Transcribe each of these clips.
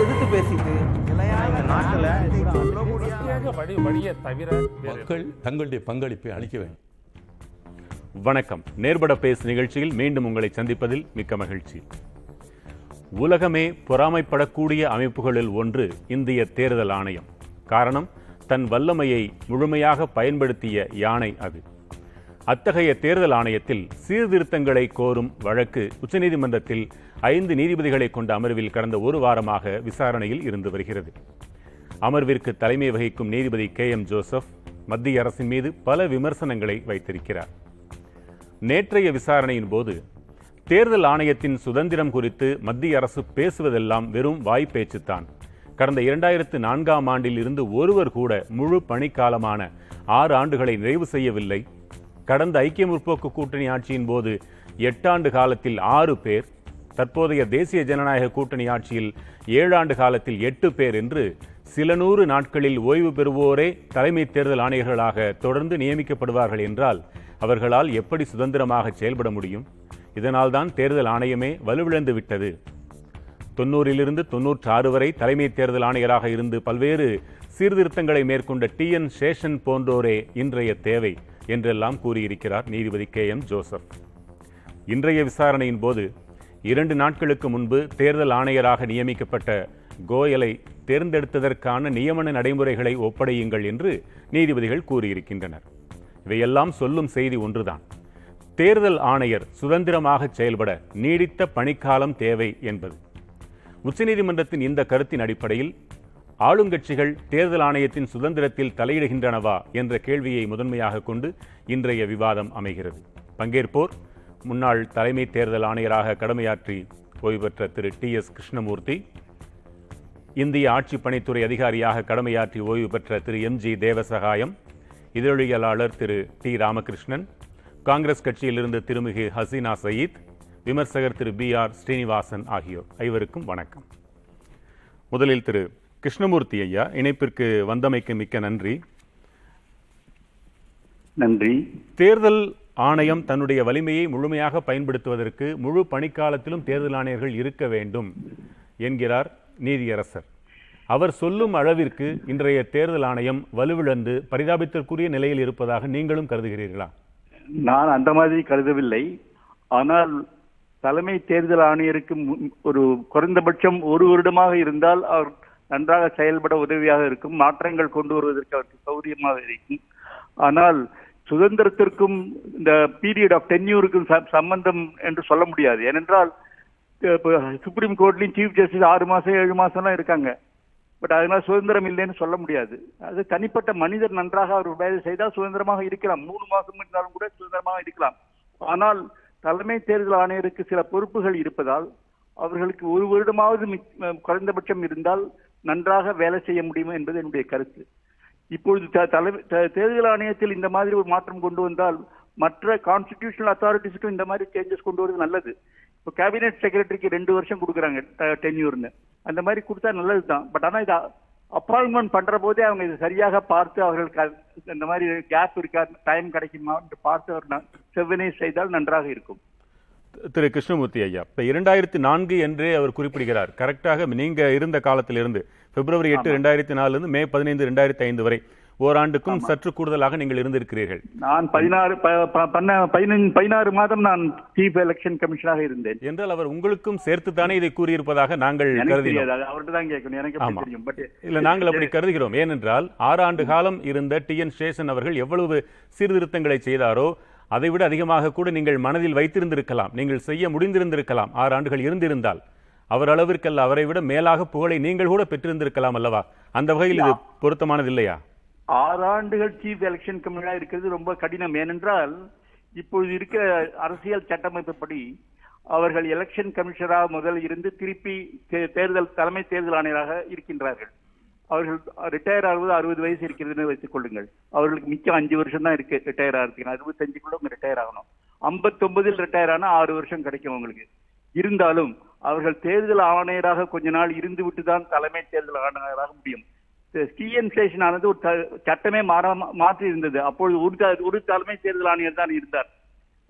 எதிர்த்து பேசிட்டு மக்கள் தங்களுடைய பங்களிப்பை அளிக்க வேண்டும். வணக்கம். நேர்பட பேசு நிகழ்ச்சியில் மீண்டும் உங்களை சந்திப்பதில் மிக்க மகிழ்ச்சி. உலகமே பொறாமைப்படக்கூடிய அமைப்புகளில் ஒன்று இந்திய தேர்தல் ஆணையம். காரணம் தன் வல்லமையை முழுமையாக பயன்படுத்திய யானை அது. அத்தகைய தேர்தல் ஆணையத்தில் சீர்திருத்தங்களை கோரும் வழக்கு உச்சநீதிமன்றத்தில் ஐந்து நீதிபதிகளை கொண்ட அமர்வில் கடந்த ஒரு வாரமாக விசாரணையில் இருந்து வருகிறது. அமர்விற்கு தலைமை வகிக்கும் நீதிபதி கே எம் ஜோசப் மத்திய அரசின் மீது பல விமர்சனங்களை வைத்திருக்கிறார். நேற்றைய விசாரணையின் போது தேர்தல் ஆணையத்தின் சுதந்திரம் குறித்து மத்திய அரசு பேசுவதெல்லாம் வெறும் வாய்ப்பேச்சுத்தான் கடந்த இரண்டாயிரத்து நான்காம் ஆண்டில் இருந்து ஒருவர் கூட முழு பணிக்காலமான ஆறு ஆண்டுகளை நிறைவு செய்யவில்லை. கடந்த ஐக்கிய முற்போக்கு கூட்டணி ஆட்சியின் போது எட்டாண்டு காலத்தில் ஆறு பேர் தற்போதைய தேசிய ஜனநாயக கூட்டணி ஆட்சியில் ஏழாண்டு காலத்தில் எட்டு பேர் என்று சில நூறு நாட்களில் ஓய்வு பெறுவோரே தலைமை தேர்தல் ஆணையர்களாக தொடர்ந்து நியமிக்கப்படுவார்கள் என்றால் அவர்களால் எப்படி சுதந்திரமாக செயல்பட முடியும்? இதனால்தான் தேர்தல் ஆணையமே வலுவிழந்து விட்டது. தொண்ணூறிலிருந்து தொன்னூற்று ஆறு வரை தலைமை தேர்தல் ஆணையராக இருந்து பல்வேறு சீர்திருத்தங்களை மேற்கொண்ட டி. என். சேஷன் போன்றோரே இன்றைய தேவை என்றெல்லாம் கூறியிருக்கிறார் நீதிபதி கே. எம். ஜோசப். இன்றைய விசாரணையின் போது இரண்டு நாட்களுக்கு முன்பு தேர்தல் ஆணையராக நியமிக்கப்பட்ட கோயலை தேர்ந்தெடுத்ததற்கான நியமன நடைமுறைகளை ஒப்படையுங்கள் என்று நீதிபதிகள் கூறியிருக்கின்றனர். இவையெல்லாம் சொல்லும் செய்தி ஒன்றுதான். தேர்தல் ஆணையர் சுதந்திரமாக செயல்பட நீடித்த பணிக்காலம் தேவை என்பது. உச்சநீதிமன்றத்தின் இந்த கருத்தின் அடிப்படையில் ஆளுங்கட்சிகள் தேர்தல் ஆணையத்தின் சுதந்திரத்தில் தலையிடுகின்றனவா என்ற கேள்வியை முதன்மையாக கொண்டு இன்றைய விவாதம் அமைகிறது. பங்கேற்போர் முன்னாள் தலைமை தேர்தல் ஆணையராக கடமையாற்றி ஓய்வு பெற்ற திரு டி எஸ் கிருஷ்ணமூர்த்தி இந்திய ஆட்சிப் பணித்துறை அதிகாரியாக கடமையாற்றி ஓய்வு பெற்ற திரு எம் ஜி தேவசகாயம் இதழியலாளர் திரு டி ராமகிருஷ்ணன் காங்கிரஸ் கட்சியிலிருந்து திருமிகு ஹசீனா சயீத் விமர்சகர் திரு பி ஆர் ஸ்ரீனிவாசன் ஆகியோர் ஐவருக்கும் வணக்கம். முதலில் திரு கிருஷ்ணமூர்த்தி ஐயா இணைப்பிற்கு வந்தமைக்கு மிக்க நன்றி. நன்றி. தேர்தல் ஆணையம் தன்னுடைய வலிமையை முழுமையாக பயன்படுத்துவதற்கு முழு பணிக்காலத்திலும் தேர்தல் ஆணையர்கள் இருக்க வேண்டும் என்கிறார் நீதியரசர். அவர் சொல்லும் அளவிற்கு இன்றைய தேர்தல் ஆணையம் வலுவிழந்து பரிதாபத்திற்குரிய நிலையில் இருப்பதாக நீங்களும் கருதுகிறீர்களா? நான் அந்த மாதிரி கருதவில்லை. ஆனால் தலைமை தேர்தல் ஆணையருக்கு மு- ஒரு குறைந்தபட்சம் ஒரு வருடமாக இருந்தால் அவர் நன்றாக செயல்பட உதவியாக இருக்கும் மாற்றங்கள் கொண்டு வருவதற்கு அவருக்கு சௌரியமாக இருக்கும். ஆனால் சுதந்திரத்திற்கும் இந்த பீரியட் ஆஃப் டென்யூருக்கும் சம்பந்தம் என்று சொல்ல முடியாது. ஏனென்றால் இப்போ சுப்ரீம் கோர்ட்லையும் சீஃப் ஜஸ்டிஸ் ஆறு மாதம் ஏழு மாதம்லாம் இருக்காங்க. பட் அதனால சுதந்திரம் இல்லைன்னு சொல்ல முடியாது. அது தனிப்பட்ட மனிதர் நன்றாக அவர் வேலை செய்தால் சுதந்திரமாக இருக்கலாம். மூணு மாதம் இருந்தாலும் கூட சுதந்திரமாக இருக்கலாம். ஆனால் தலைமை தேர்தல் ஆணையருக்கு சில பொறுப்புகள் இருப்பதால் அவர்களுக்கு ஒரு வருடமாவது குறைந்தபட்சம் இருந்தால் நன்றாக வேலை செய்ய முடியும் என்பது என்னுடைய கருத்து. இப்பொழுது த- தலைமை தேர்தல் ஆணையத்தில் இந்த மாதிரி ஒரு மாற்றம் கொண்டு வந்தால் மற்ற கான்ஸ்டிடியூஷனல் அத்தாரிட்டிஸ்க்கும் இந்த மாதிரி சேஞ்சஸ் கொண்டு வரது நல்லது. இப்போ கேபினெட் செக்ரட்டரிக்கு ரெண்டு வருஷம் கொடுக்குறாங்க டென்யூர்னு அந்த மாதிரி கொடுத்தா நல்லது தான் பட் ஆனால் இது அப்பாயின்மெண்ட் பண்ற போதே அவங்க இதை சரியாக பார்த்து அவர்கள் இந்த மாதிரி கேப் இருக்கா டைம் கிடைக்குமா என்று பார்த்து அவர் ந- செவ்வனே செய்தால் நன்றாக இருக்கும். திரு கிருஷ்ணமூர்த்தி ஐயா இப்போ இரண்டாயிரத்தி நான்கு என்றே அவர் குறிப்பிடுகிறார். கரெக்டாக நீங்க இருந்த காலத்திலிருந்து பிப்ரவரி எட்டு இரண்டாயிரத்தி நாலுல மே பதினைந்து இரண்டாயிரத்தி ஐந்து வரை ஓராண்டுக்கும் சற்று கூடுதலாக நீங்கள் இருந்திருக்கிறீர்கள். நான் பதினாறு பதினாறு மாதம் நான் சீஃப் எலெக்ஷன் கமிஷனராக இருந்தேன். என்றால் அவர் உங்களுக்கும் சேர்த்துத்தானே இதை கூறியிருப்பதாக நாங்கள் தான் பட் இல்ல நாங்கள் அப்படி கருதுகிறோம். ஏனென்றால் ஆறு ஆண்டு காலம் இருந்த டி என் சேஷன் அவர்கள் எவ்வளவு சீர்திருத்தங்களை செய்தாரோ அதைவிட அதிகமாக கூட நீங்கள் மனதில் வைத்திருந்திருக்கலாம். நீங்கள் செய்ய முடிந்திருந்திருக்கலாம். ஆறு ஆண்டுகள் இருந்திருந்தால். அவர் அளவிற்கல்ல அவரை விட மேலாக புகழை நீங்கள் கூட பெற்றிருந்திருக்கலாம் அல்லவா? அந்த வகையில் இது பொருத்தமானது இல்லையா? ஆறு ஆண்டுகள் சீஃப் எலெக்ஷன் கமிஷனராக இருக்கிறது ரொம்ப கடினம். ஏனென்றால் இப்பொழுது இருக்க அரசியல் சட்டமைப்புப்படி அவர்கள் எலெக்ஷன் கமிஷனராக முதல் இருந்து திருப்பி தேர்தல் தலைமை தேர்தல் ஆணையராக இருக்கின்றார்கள். அவர்கள் ரிட்டையர் ஆகுவது அறுபது வயசு இருக்கிறதுன்னு வைத்துக் கொள்ளுங்கள். அவர்களுக்கு மிச்சம் அஞ்சு வருஷம் தான் இருக்கு ரிட்டையர் ஆகிறதுக்கு. அறுபத்தஞ்சுக்குள்ள அவங்க ரிட்டையர் ஆகணும். ஐம்பத்தொன்பதில் ரிட்டையர் ஆனா ஆறு வருஷம் கிடைக்கும் அவங்களுக்கு. இருந்தாலும் அவர்கள் தேர்தல் ஆணையராக கொஞ்ச நாள் இருந்து விட்டு தான் தலைமை தேர்தல் ஆணையராக முடியும். டிஎன் ஆனது ஒரு சட்டமே மாற மாற்றி இருந்தது. அப்பொழுது ஒரு ஒரு தலைமை தேர்தல் ஆணையர் தான் இருந்தார்.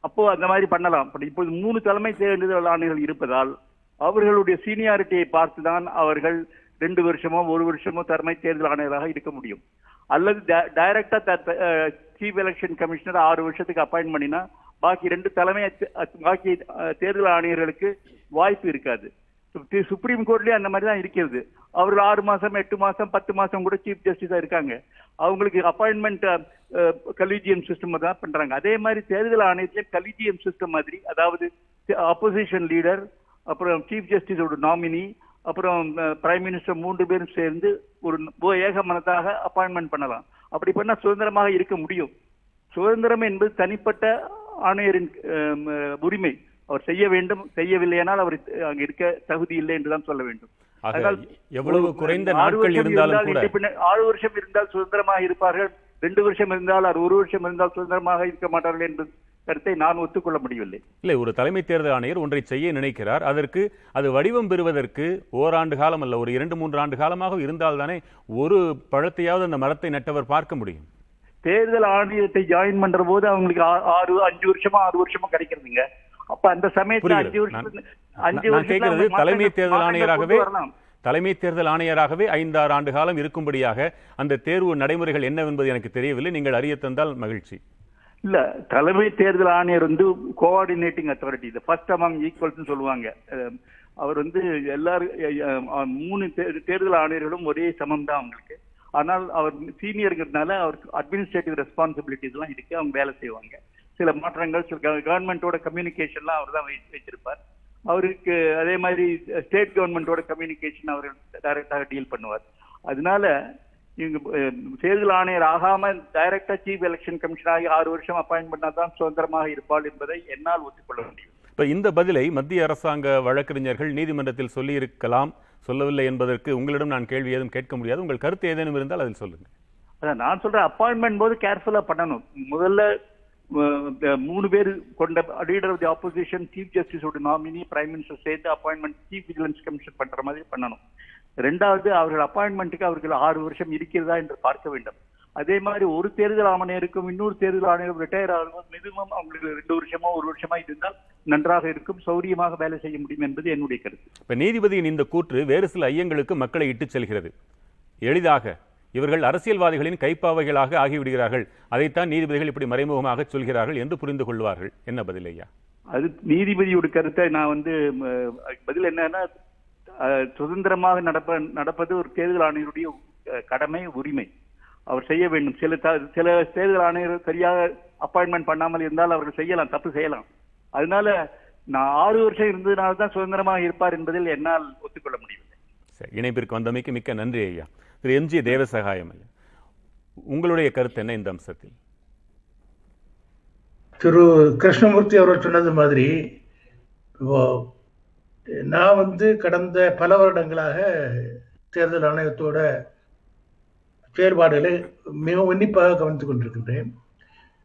அப்போ அந்த மாதிரி பண்ணலாம். பட் இப்போது மூணு தலைமை தேர்தல் ஆணையர்கள் இருப்பதால் அவர்களுடைய சீனியாரிட்டியை பார்த்து தான் அவர்கள் ரெண்டு வருஷமோ ஒரு வருஷமோ தலைமை தேர்தல் ஆணையராக இருக்க முடியும். அல்லது டைரக்டா சீஃப் எலெக்ஷன் கமிஷனர் ஆறு வருஷத்துக்கு அப்பாயின்ட் பண்ணினா பாக்கி ரெண்டு தலைமை பாக்கி தேர்தல் ஆணையர்களுக்கு வாய்ப்பு இருக்காது. சுப்ரீம் கோர்ட்லயே அந்த மாதிரி தான் இருக்கிறது. அவர்கள் ஆறு மாசம் எட்டு மாசம் பத்து மாசம் கூட சீஃப் ஜஸ்டிஸா இருக்காங்க. அவங்களுக்கு அப்பாயின்மெண்ட் கலீஜியம் சிஸ்டம் தான் பண்றாங்க. அதே மாதிரி தேர்தல் ஆணையத்திலே கலீஜியம் சிஸ்டம் மாதிரி அதாவது அப்போசிஷன் லீடர் அப்புறம் சீஃப் ஜஸ்டிஸோட நாமினி அப்புறம் பிரைம் மினிஸ்டர் மூன்று பேரும் சேர்ந்து ஒரு ஏக மனதாக அப்பாயின்மெண்ட் பண்ணலாம். அப்படி பண்ணா சுதந்திரமாக இருக்க முடியும். சுதந்திரம் என்பது தனிப்பட்ட ஆணையரின் உரிமை அவர் செய்ய வேண்டும். செய்யவில்லையானால் அவர் அங்க இருக்க தகுதி இல்லை என்றுதான் சொல்ல வேண்டும். எவ்வளவு குறைந்த நாட்கள் இருந்தாலும் ஆறு வருஷம் இருந்தால் சுதந்திரமாக இருப்பார்கள். ரெண்டு வருஷம் இருந்தால் அது ஒரு வருஷம் இருந்தால் சுதந்திரமாக இருக்க மாட்டார்கள் என்பது கருத்தை நான் ஒத்துக்கொள்ள முடியவில்லை. இல்லை ஒரு தலைமை தேர்தல் ஆணையர் ஒன்றை செய்ய நினைக்கிறார். அதற்கு அது வடிவம் பெறுவதற்கு ஓராண்டு காலம் அல்ல ஒரு இரண்டு மூன்று ஆண்டு காலமாக இருந்தால்தானே ஒரு பழத்தையாவது அந்த மரத்தை நட்டவர் பார்க்க முடியும். தேர்தல் ஆணையத்தை ஜாயின் பண்ற போது அவங்களுக்கு ஆறு அஞ்சு வருஷமா ஆறு வருஷமா கிடைக்கிறதுங்க. அப்ப அந்த சமயத்துல அஞ்சு வருஷம் அஞ்சு அவங்க தலைமை தேர்தல் ஆணையராகவே. தலைமை தேர்தல் ஆணையராகவே ஐந்தாறு ஆண்டு காலம் இருக்கும்படியாக அந்த தேர்வு நடைமுறைகள் என்னவென்பது எனக்கு தெரியவில்லை. நீங்கள் அறிய தந்தால் மகிழ்ச்சி. இல்ல தலைமை தேர்தல் ஆணையர் வந்து கோஆர்டினேட்டிங் அத்தாரிட்டி இந்த ஃபர்ஸ்ட் அமாங் ஈக்குவல்ஸ் சொல்லுவாங்க. அவர் வந்து எல்லாரும் மூணு தேர்தல் ஆணையர்களும் ஒரே சமம் தான் அவங்களுக்கு. ஆனால் அவர் சீனியருங்கிறதுனால அவருக்கு அட்மினிஸ்ட்ரேட்டிவ் ரெஸ்பான்சிபிலிட்டிஸ் எல்லாம் இருக்கு அவங்க வேலை செய்வாங்க. சில மாற்றங்கள் சில கவர்மெண்டோட கம்யூனிகேஷன்லாம் அவர் தான் வச்சிருப்பார் அவருக்கு அதே மாதிரி ஸ்டேட் கவர்மெண்டோட கம்யூனிகேஷன் அவர் டைரக்டாக டீல் பண்ணுவார். அதனால இவங்க தேர்தல் ஆணையர் ஆகாம டைரக்டா சீஃப் எலெக்ஷன் கமிஷன் ஆகி ஆறு வருஷம் அப்பாயின்ட் பண்ணாதான் சுதந்திரமாக இருப்பாள் என்பதை என்னால் ஒத்துக்கொள்ள முடியும். இப்போ இந்த பதிலை மத்திய அரசாங்க வழக்கறிஞர்கள் நீதிமன்றத்தில் சொல்லியிருக்கலாம் சொல்லவில்லை என்பதற்கு உங்களிடம் நான் கேள்வி ஏதும் கேட்க முடியாது. உங்கள் கருத்து ஏதேனும் இருந்தால் அதில் சொல்லுங்க அதான் நான் சொல்றேன் அப்பாயின்மெண்ட் போது கேர்ஃபுல்லா பண்ணணும். முதல்ல மூணு பேர் கொண்ட leader of the opposition chief ஜஸ்டிஸோட nominee prime minister சேர்த்து அப்பாயின்மெண்ட் சீஃப் விஜிலன்ஸ் கமிஷன் பண்ற மாதிரி பண்ணணும். ரெண்டாவது அவர்கள் அப்பாயின்மெண்ட்டுக்கு அவர்கள் ஆறு வருஷம் இருக்கிறதா என்று பார்க்க வேண்டும். அதே மாதிரி ஒரு தேர்தல் ஆணையருக்கும் இன்னொரு தேர்தல் ஆணையரும் ரிட்டையர் ஆகும்போது மினிமம் அவங்களுக்கு ரெண்டு வருஷமோ ஒரு வருஷமா இருந்தால் நன்றாக இருக்கும் சௌரியமாக வேலை செய்ய முடியும் என்பது என்னுடைய கருத்து. இப்ப நீதிபதியின் இந்த கூற்று வேறு சில ஐயங்களுக்கு மக்களை இட்டுச் செல்கிறது. எளிதாக இவர்கள் அரசியல்வாதிகளின் கைப்பாவைகளாக ஆகிவிடுகிறார்கள். அதைத்தான் நீதிபதிகள் இப்படி மறைமுகமாக சொல்கிறார்கள் என்று புரிந்து கொள்வார்கள். என்ன பதில் ஐயா? அது நீதிபதியோட கருத்தை நான் வந்து பதில் என்னன்னா சுதந்திரமாக நடப்ப நடப்பது ஒரு தேர்தல் ஆணையருடைய கடமை உரிமை. அவர் செய்ய வேண்டும். சில சில தேர்தல் ஆணையர் சரியாக அப்பாயின்மெண்ட் பண்ணாமல் இருந்தால் அவர்கள் செய்யலாம் தப்பு செய்யலாம். அதனால நான் ஆறு வருஷம் இருந்ததுனால தான் சுதந்திரமாக இருப்பார் என்பதில் என்னால் ஒத்துக்கொள்ள முடியவில்லை. சரி இணைப்பிற்கு வந்தமைக்கு மிக்க நன்றி ஐயா. திரு எம்ஜி தேவசகாயம் ஐயா. உங்களுடைய கருத்து என்ன இந்த அம்சத்தில்? திரு கிருஷ்ணமூர்த்தி அவர்கள் சொன்னது மாதிரி நான் வந்து கடந்த பல வருடங்களாக தேர்தல் ஆணையத்தோட செயல்பாடுகளை மிக உன்னிப்பாக கவனித்துக் கொண்டிருக்கின்றேன்.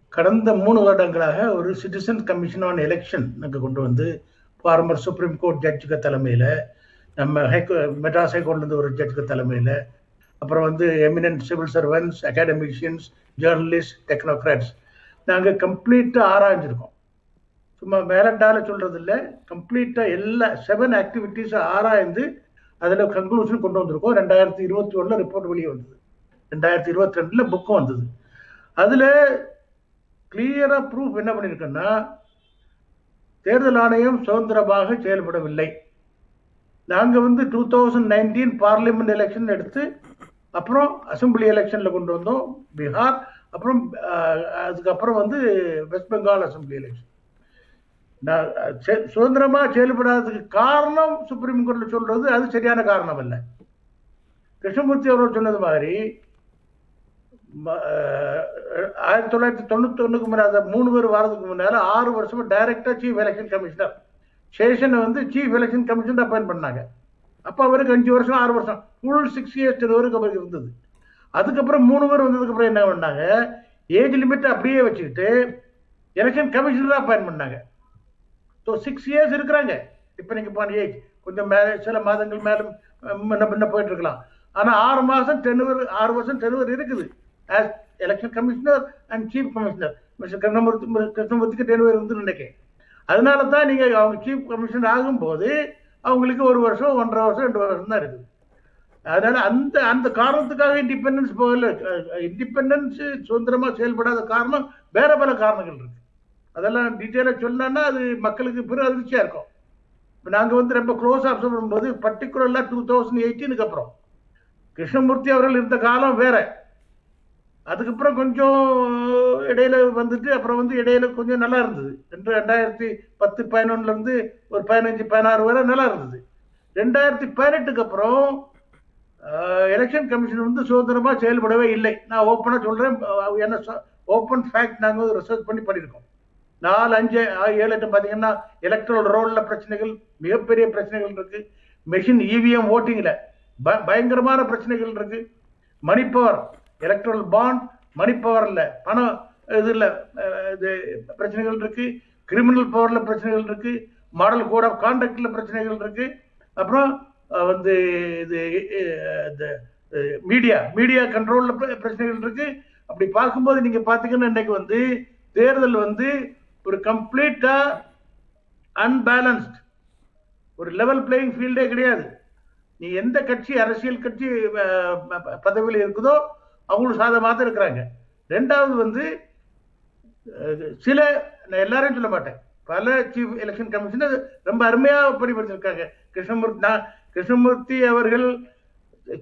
கடந்த மூணு வருடங்களாக ஒரு சிட்டிசன் கமிஷன் ஆன் எலெக்ஷன் நாங்கள் கொண்டு வந்து ஃபார்மர் சுப்ரீம் கோர்ட் ஜட்ஜுக்கு தலைமையில் நம்ம ஹைகோ மெட்ராஸ் ஹைகோர்ட்லேருந்து ஒரு ஜட்ஜுக்கு தலைமையில் அப்புறம் வந்து eminent civil servants academicians journalist technocrats நாங்கள் கம்ப்ளீட்டாக ஆராய்ஞ்சிருக்கோம். சும்மா வேலண்டால சொல்கிறது இல்லை கம்ப்ளீட்டாக எல்லா செவன் ஆக்டிவிட்டீஸை ஆராய்ந்து அதில் கன்க்ளூஷன் கொண்டு வந்திருக்கோம். ரெண்டாயிரத்தி இருபத்தி ஒன்றில் ரிப்போர்ட் வெளியே வந்தது. ரெண்டாயிரத்தி இருபத்தி ரெண்டுல புக்கும் வந்தது. அதுல கிளியரா ப்ரூஃப் என்ன பண்ணிருக்கேன்னா தேர்தல் ஆணையம் சுதந்திரமாக செயல்படவில்லை. நாங்க வந்து two thousand nineteen parliament election எடுத்து அப்புறம் அசெம்பிளி எலெக்ஷன்ல கொண்டு வந்தோம் பீகார் அப்புறம் அதுக்கப்புறம் வந்து வெஸ்ட் பெங்கால் அசெம்பிளி எலெக்ஷன் நான் செ- சுதந்திரமா செயல்படாததுக்கு காரணம் சுப்ரீம் கோர்ட்ல சொல்றது அது சரியான காரணம் அல்ல. கிருஷ்ணமூர்த்தி அவர்கள் சொன்னது மாதிரி ஆயிரத்தி தொள்ளாயிரத்தி தொண்ணூத்தி ஒண்ணுக்கு முன்னாடி மூணு பேர் வரதுக்கு முன்னால ஆறு வருஷமா டைரக்டா சீஃப் எலெக்ஷன் கமிஷனர் சேஷனை வந்து சீஃப் எலெக்ஷன் கமிஷனர் அப்பாயின்ட் பண்ணாங்க. அப்போ அவருக்கு அஞ்சு வருஷம் ஆறு வருஷம். ஃபுல் சிக்ஸ் இயர்ஸ் வரைக்கும் அவருக்கு இருந்தது. அதுக்கப்புறம் மூணு பேர் வந்ததுக்கப்புறம் என்ன பண்ணாங்க? ஏஜ் லிமிட் அப்படியே வச்சுக்கிட்டு எலெக்ஷன் கமிஷனர் தான் அப்பாயின் பண்ணாங்க. ஸோ சிக்ஸ் இயர்ஸ் இருக்கிறாங்க. இப்போ நீங்கள் பான் ஏஜ் கொஞ்சம் மேலே சில மாதங்கள் மேலே முன்ன பின்ன போயிட்டு இருக்கலாம். ஆனால் ஆறு மாதம் டென்வர் ஆறு வருஷம் டெனுவர் இருக்குது. As election commissioner and chief commissioner mister Krishnamurthy கிருஷ்ணமூர்த்திக்கு delivery வந்து நினைக்கிறேன் அதனால தான் நீங்க அவங்க சீஃப் கமிஷனர் ஆகும்போது அவங்களுக்கு ஒரு வருஷம் ஒன்றரை வருஷம் ரெண்டு வருஷம் தான் இருக்குது. அதனால அந்த அந்த காரணத்துக்காக இண்டிபெண்டன்ஸ் போகல இண்டிபெண்டன்ஸ் சுதந்திரமா செயல்படாத காரணம் வேற பல காரணங்கள் இருக்கு. அதெல்லாம் டீட்டெயிலாக சொன்னா அது மக்களுக்கு பெரும் அதிர்ச்சியா இருக்கும். இப்போ நாங்கள் வந்து ரொம்ப க்ளோஸ் அப்சர்வ் பண்ணும்போது பர்டிகுலர்லாம் டூ தௌசண்ட் எயிட்டீனுக்கு அப்புறம் கிருஷ்ணமூர்த்தி அவர்கள் இருந்த காலம் வேற. அதுக்கப்புறம் கொஞ்சம் இடையில வந்துட்டு அப்புறம் வந்து இடையில கொஞ்சம் நல்லா இருந்தது. ரெண்டு ரெண்டாயிரத்தி பத்து பதினொன்னுல இருந்து ஒரு பதினஞ்சு பதினாறு வரை நல்லா இருந்தது. ரெண்டாயிரத்தி பதினெட்டுக்கு அப்புறம் எலெக்ஷன் கமிஷன் வந்து சுதந்திரமா செயல்படவே இல்லை. நான் ஓப்பனா சொல்றேன். என்ன ஓப்பன் ஃபேக்ட் நாங்கள் ரிசர்ச் பண்ணி பண்ணியிருக்கோம். நாலு அஞ்சு ஆறு, ஏழு எட்டு பார்த்தீங்கன்னா எலக்ட்ரல் ரோல்ல பிரச்சனைகள் மிகப்பெரிய பிரச்சனைகள் இருக்கு. மெஷின் இவிஎம் ஓட்டிங்ல பயங்கரமான பிரச்சனைகள் இருக்கு. மணிப்பவர் எலக்ட்ரல் பாண்ட் மணி பவர்ல பணம் இதுல இது பிரச்சனைகள் இருக்கு கிரிமினல் பவர்ல பிரச்சனைகள் இருக்கு மாடல் கோட் ஆஃப் கான்டாக்ட்ல பிரச்சனைகள் இருக்கு. அப்புறம் வந்து இது இந்த மீடியா மீடியா கண்ட்ரோல்ல பிரச்சனைகள் இருக்கு. அப்படி பார்க்கும்போது நீங்க பாத்தீங்கன்னா இன்னைக்கு வந்து தேர்தல் வந்து ஒரு கம்ப்ளீட்டா அன்பேலன்ஸ்ட் ஒரு லெவல் பிளேயிங் ஃபீல்டே கிடையாது. நீ எந்த கட்சி அரசியல் கட்சி பதவியில் இருக்குதோ அவங்களும் சாதகமாக தான் இருக்கிறாங்க. ரெண்டாவது வந்து சில நான் எல்லாரையும் சொல்ல மாட்டேன். பல சீஃப் எலெக்ஷன் கமிஷனர் ரொம்ப அருமையாக பணிபுரிஞ்சிருக்காங்க. கிருஷ்ணமூர்த்தி நான் கிருஷ்ணமூர்த்தி அவர்கள்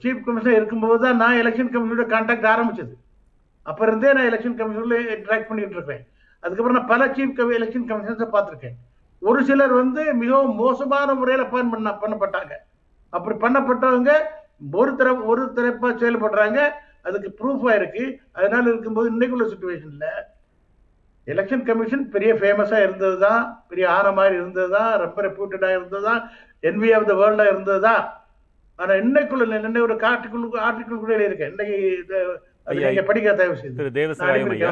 சீஃப் கமிஷனர் இருக்கும்போது தான் நான் எலெக்ஷன் கமிஷனோட கான்டாக்ட் ஆரம்பிச்சது. அப்போ இருந்தே நான் எலெக்ஷன் கமிஷனில் இன்ட்ராக்ட் பண்ணிட்டு இருக்கேன் அதுக்கப்புறம் நான் பல சீஃப் எலெக்ஷன் கமிஷன்ஸை பார்த்துருக்கேன். ஒரு சிலர் வந்து மிகவும் மோசமான முறையில் அப்பாயின் பண்ண பண்ணப்பட்டாங்க. அப்படி பண்ணப்பட்டவங்க ஒரு தர ஒரு தரப்பாக செயல்படுறாங்க. அதுக்கு ப்ரூஃப் ஆயிருக்கு அதனால இருக்கும்போது இன்னைக்குள்ள சுச்சுவேஷன்ல எலெக்ஷன் கமிஷன் பெரிய ஃபேமஸா இருந்தது தான் பெரிய ஆன மாதிரி இருந்தது தான் ரொம்ப ரெப்யூட்டடா இருந்தது தான் என்வி ஆஃப் த வேர்ல்டா இருந்தது தான் ஆனா இன்னைக்குள்ள இன்னை ஒரு ஆர்டிக்குள் ஆர்டிக்குள் கூட இருக்கேன் இன்னைக்கு இது- படிக்க தயவு செய்து.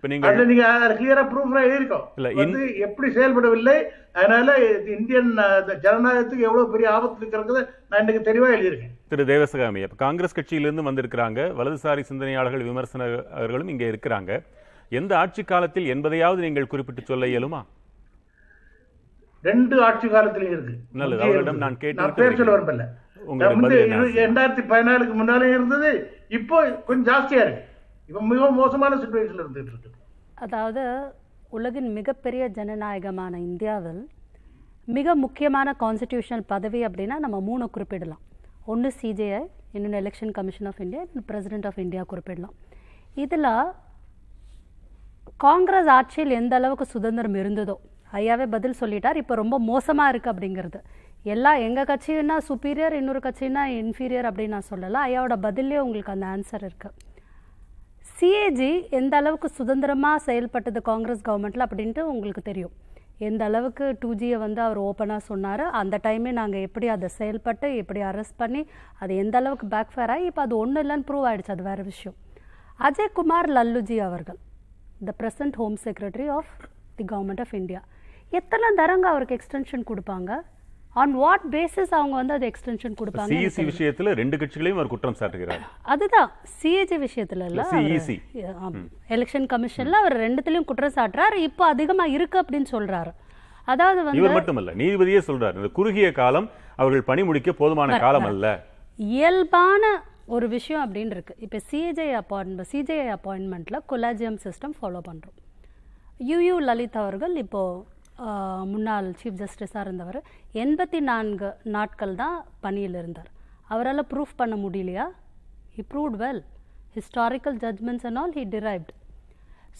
இப்ப நீங்க அதுல நீங்க கிளியரா ப்ரூஃப் எழுதியிருக்கோம். இல்ல, வந்து எப்படி செயல்படவில்லை அதனால இந்தியன் ஜனநாயகத்துக்கு எவ்வளவு பெரிய ஆபத்து இருக்கிறது நான் இன்னைக்கு தெளிவா எழுதியிருக்கேன். திரு தேவசகாமி இப்ப காங்கிரஸ் கட்சியிலிருந்து வந்திருக்கிறாங்க வலதுசாரி சிந்தனையாளர்கள் விமர்சகர்களும் இங்கே இருக்கிறாங்க. எந்த ஆட்சி காலத்தில் என்பதையாவது நீங்கள் குறிப்பிட்டு சொல்ல இயலுமா? ரெண்டு ஆட்சி காலத்திலயும் இருக்கு. நல்லது, இருந்தது. நான் கேட்டு நான் பேர் சொல்ல. விரும்பல. ரெண்டாயிரத்தி பதினாலுக்கு முன்னாலே இருந்தது இப்போ கொஞ்சம் ஜாஸ்தியா இருக்கு. இப்போ மிக மோசமான சுச்சுவேஷன் இருந்துகிட்டு இருக்கு. அதாவது உலகின் மிகப்பெரிய ஜனநாயகமான இந்தியாவில் மிக முக்கியமான கான்ஸ்டிடியூஷனல் பதவி அப்படின்னா நம்ம மூணு குறிப்பிடலாம். ஒன்று சிஜேஐ இன்னொன்று எலெக்ஷன் கமிஷன் ஆஃப் இந்தியா இன்னொன்று பிரசிடென்ட் ஆஃப் இந்தியா குறிப்பிடலாம். இதில் காங்கிரஸ் ஆட்சியில் எந்த அளவுக்கு சுதந்திரம் இருந்ததோ ஐயாவே பதில் சொல்லிட்டார் இப்போ ரொம்ப மோசமாக இருக்குது அப்படிங்கிறது. எல்லா எங்கள் கட்சின்னா சுப்பீரியர் இன்னொரு கட்சின்னா இன்ஃபீரியர் அப்படின்னு நான் சொல்லலை. ஐயாவோட பதிலே உங்களுக்கு அந்த ஆன்சர் இருக்குது சிஏஜி எந்த அளவுக்கு சுதந்திரமாக செயல்பட்டது காங்கிரஸ் கவர்மெண்ட்டில் அப்படின்ட்டு உங்களுக்கு தெரியும். எந்த அளவுக்கு டூ ஜியை வந்து அவர் ஓப்பனாக சொன்னார் அந்த டைமே நாங்கள் எப்படி அதை செயல்பட்டு எப்படி அரெஸ்ட் பண்ணி அது எந்த அளவுக்கு பேக் ஃபேர் ஆகி இப்போ அது ஒன்றும் இல்லைன்னு ப்ரூவ் ஆகிடுச்சு அது வேறு விஷயம். அஜய்குமார் லல்லுஜி அவர்கள் the present home secretary of the government of India எத்தனை தரங்க அவருக்கு எக்ஸ்டென்ஷன் கொடுப்பாங்க? ஆன் வாட் பேசிஸ் அவங்க வந்து அது எக்ஸ்டென்ஷன் கொடுப்பாங்க சிஇசி. விஷயத்துல ரெண்டு கட்சிகளையும் அவர் குற்றம் சாட்டுகிறார். அதுதான். சிஏஜி விஷயத்துல இல்ல? CEC. எலெக்ஷன் கமிஷன்ல அவர் ரெண்டுத்துலயும் குற்றம் சாட்டுறாரு. இப்போ அதிகமா இருக்கு அப்படின்னு சொல்றாரு. அதாவது வந்து இவர் மட்டுமல்ல நீதிபதியே சொல்றார். இந்த குறுகிய காலம் அவர்கள் பணி முடிக்க போதுமான காலம் அல்ல. இயல்பான ஒரு விஷயம் அப்படின்னு இருக்கு. இப்போ சிஜே அப்பாயின்மெண்ட் சிஜேஐ அப்பாயின்மெண்ட்ல கொலாஜியம் சிஸ்டம் ஃபாலோ பண்றோம். யுயு லலித் அவர்கள் இப்போ முன்னாள் சீஃப் ஜஸ்டிஸாக இருந்தவர். எண்பத்தி நான்கு நாட்கள் தான் பணியில் இருந்தார். அவரால் ப்ரூஃப் பண்ண முடியலையா? He proved well historical judgments and all he derived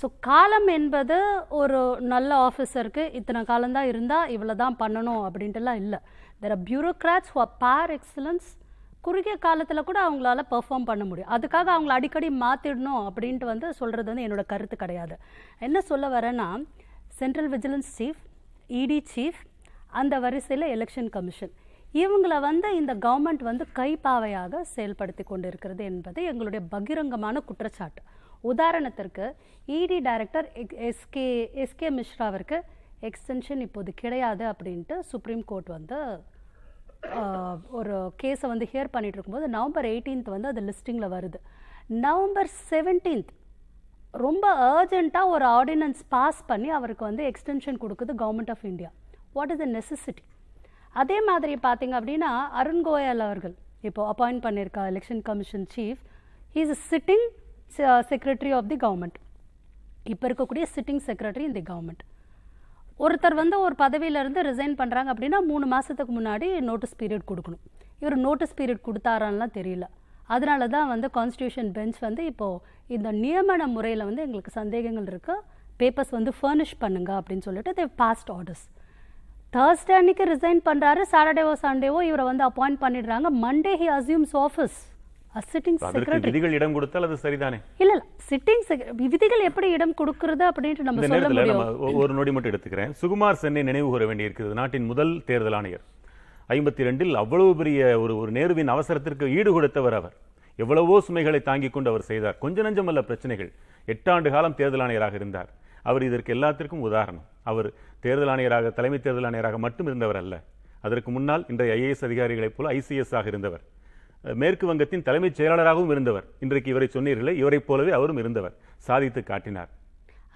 so காலம் என்பது ஒரு நல்ல ஆஃபீஸருக்கு இத்தனை காலம்தான் இருந்தால் இவ்வளோ தான் பண்ணணும் அப்படின்ட்டுலாம் இல்லை. தெர் ஆர் பியூரோக்ராட்ஸ் ஃபார் பேர் எக்ஸலன்ஸ் குறுகிய காலத்தில் கூட அவங்களால பெர்ஃபார்ம் பண்ண முடியும். அதுக்காக அவங்கள அடிக்கடி மாற்றிடணும் அப்படின்ட்டு வந்து சொல்கிறது வந்து என்னோட கருத்து கிடையாது. என்ன சொல்ல வரேன்னா central vigilance chief ED chief அந்த வரிசையில் எலெக்ஷன் கமிஷன் இவங்கள வந்து இந்த கவர்மெண்ட் வந்து கைப்பாவையாக செயல்படுத்தி கொண்டிருக்கிறது என்பது எங்களுடைய பகிரங்கமான குற்றச்சாட்டு. உதாரணத்திற்கு இடி டைரக்டர் எஸ்கே எஸ்கே மிஸ்ராவிற்கு எக்ஸ்டென்ஷன் இப்போது கிடையாது அப்படின்ட்டு சுப்ரீம் கோர்ட் வந்து ஒரு கேஸை வந்து ஹியர் பண்ணிகிட்டு இருக்கும்போது நவம்பர் 18th வந்து அது லிஸ்டிங்கில் வருது. நவம்பர் 17th ரொம்ப அர்ஜென்ட்டாக ஒரு ஆர்டினன்ஸ் பாஸ் பண்ணி அவருக்கு வந்து எக்ஸ்டென்ஷன் கொடுக்குது government of India what is the necessity அதே மாதிரி பார்த்தீங்க அப்படின்னா அருண் கோயல் அவர்கள் இப்போ அப்பாயிண்ட் பண்ணியிருக்கா election commission chief is sitting secretary of the government இப்போ இருக்கக்கூடிய சிட்டிங் செக்ரட்டரி இந்த கவர்மெண்ட் ஒருத்தர் வந்து ஒரு பதவியிலேருந்து ரிசைன் பண்ணுறாங்க அப்படின்னா மூணு மாதத்துக்கு முன்னாடி நோட்டீஸ் பீரியட் கொடுக்கணும். இவர் நோட்டீஸ் பீரியட் கொடுத்தாரான்லாம் தெரியல. அதனால தான் வந்து கான்ஸ்டியூஷன் பெஞ்ச் வந்து இப்போது இந்த நியமன முறையில் வந்து எங்களுக்கு சந்தேகங்கள் இருக்குது பேப்பர்ஸ் வந்து ஃபர்னிஷ் பண்ணுங்க அப்படின்னு சொல்லிட்டு தேவ் பாஸ்ட் ஆர்டர்ஸ் தேர்ஸ்டே அன்னைக்கு ரிசைன் பண்ணுறாரு சாட்டர்டேவோ சண்டேவோ இவரை வந்து அப்பாயிண்ட் பண்ணிடுறாங்க. Monday he assumes office sitting secretary விதிகள் இடம் கொடுத்தால் அது சரிதானே? இல்ல இல்ல. சிட்டிங் விதிகள் எப்படி இடம் கொடுக்கறது அப்படின்ட்டு நம்ம சொல்ல முடியும். ஒரு நொடி மட்டும் எடுத்துக்கிறேன். சுகுமார் சென்னை நினைவு கூற வேண்டியிருக்கிறது நாட்டின் முதல் தேர்தல் ஆணையர். ஐம்பத்தி ரெண்டில் அவ்வளவு பெரிய ஒரு ஒரு நேருவின் அவசரத்திற்கு ஈடு கொடுத்தவர் அவர். எவ்வளவோ சுமைகளை தாங்கிக் கொண்டு அவர் செய்தார். கொஞ்ச நஞ்சமல்ல பிரச்சனைகள். எட்டாண்டு காலம் தேர்தல் ஆணையராக இருந்தார். அவர் இதற்கு எல்லாத்திற்கும் உதாரணம். அவர் தேர்தல் ஆணையராக தலைமை தேர்தல் ஆணையராக மட்டும் இருந்தவர் அல்ல. அதற்கு முன்னால் இன்றைய ஐஏஎஸ் அதிகாரிகளைப் போல ஐசிஎஸ் ஆக இருந்தவர். மேற்கு வங்கத்தின் தலைமைச் செயலாளராகவும் இருந்தவர். இன்றைக்கு இவரை சொன்னீர்களே இவரைப் போலவே அவரும் இருந்தவர். சாதித்து காட்டினார்.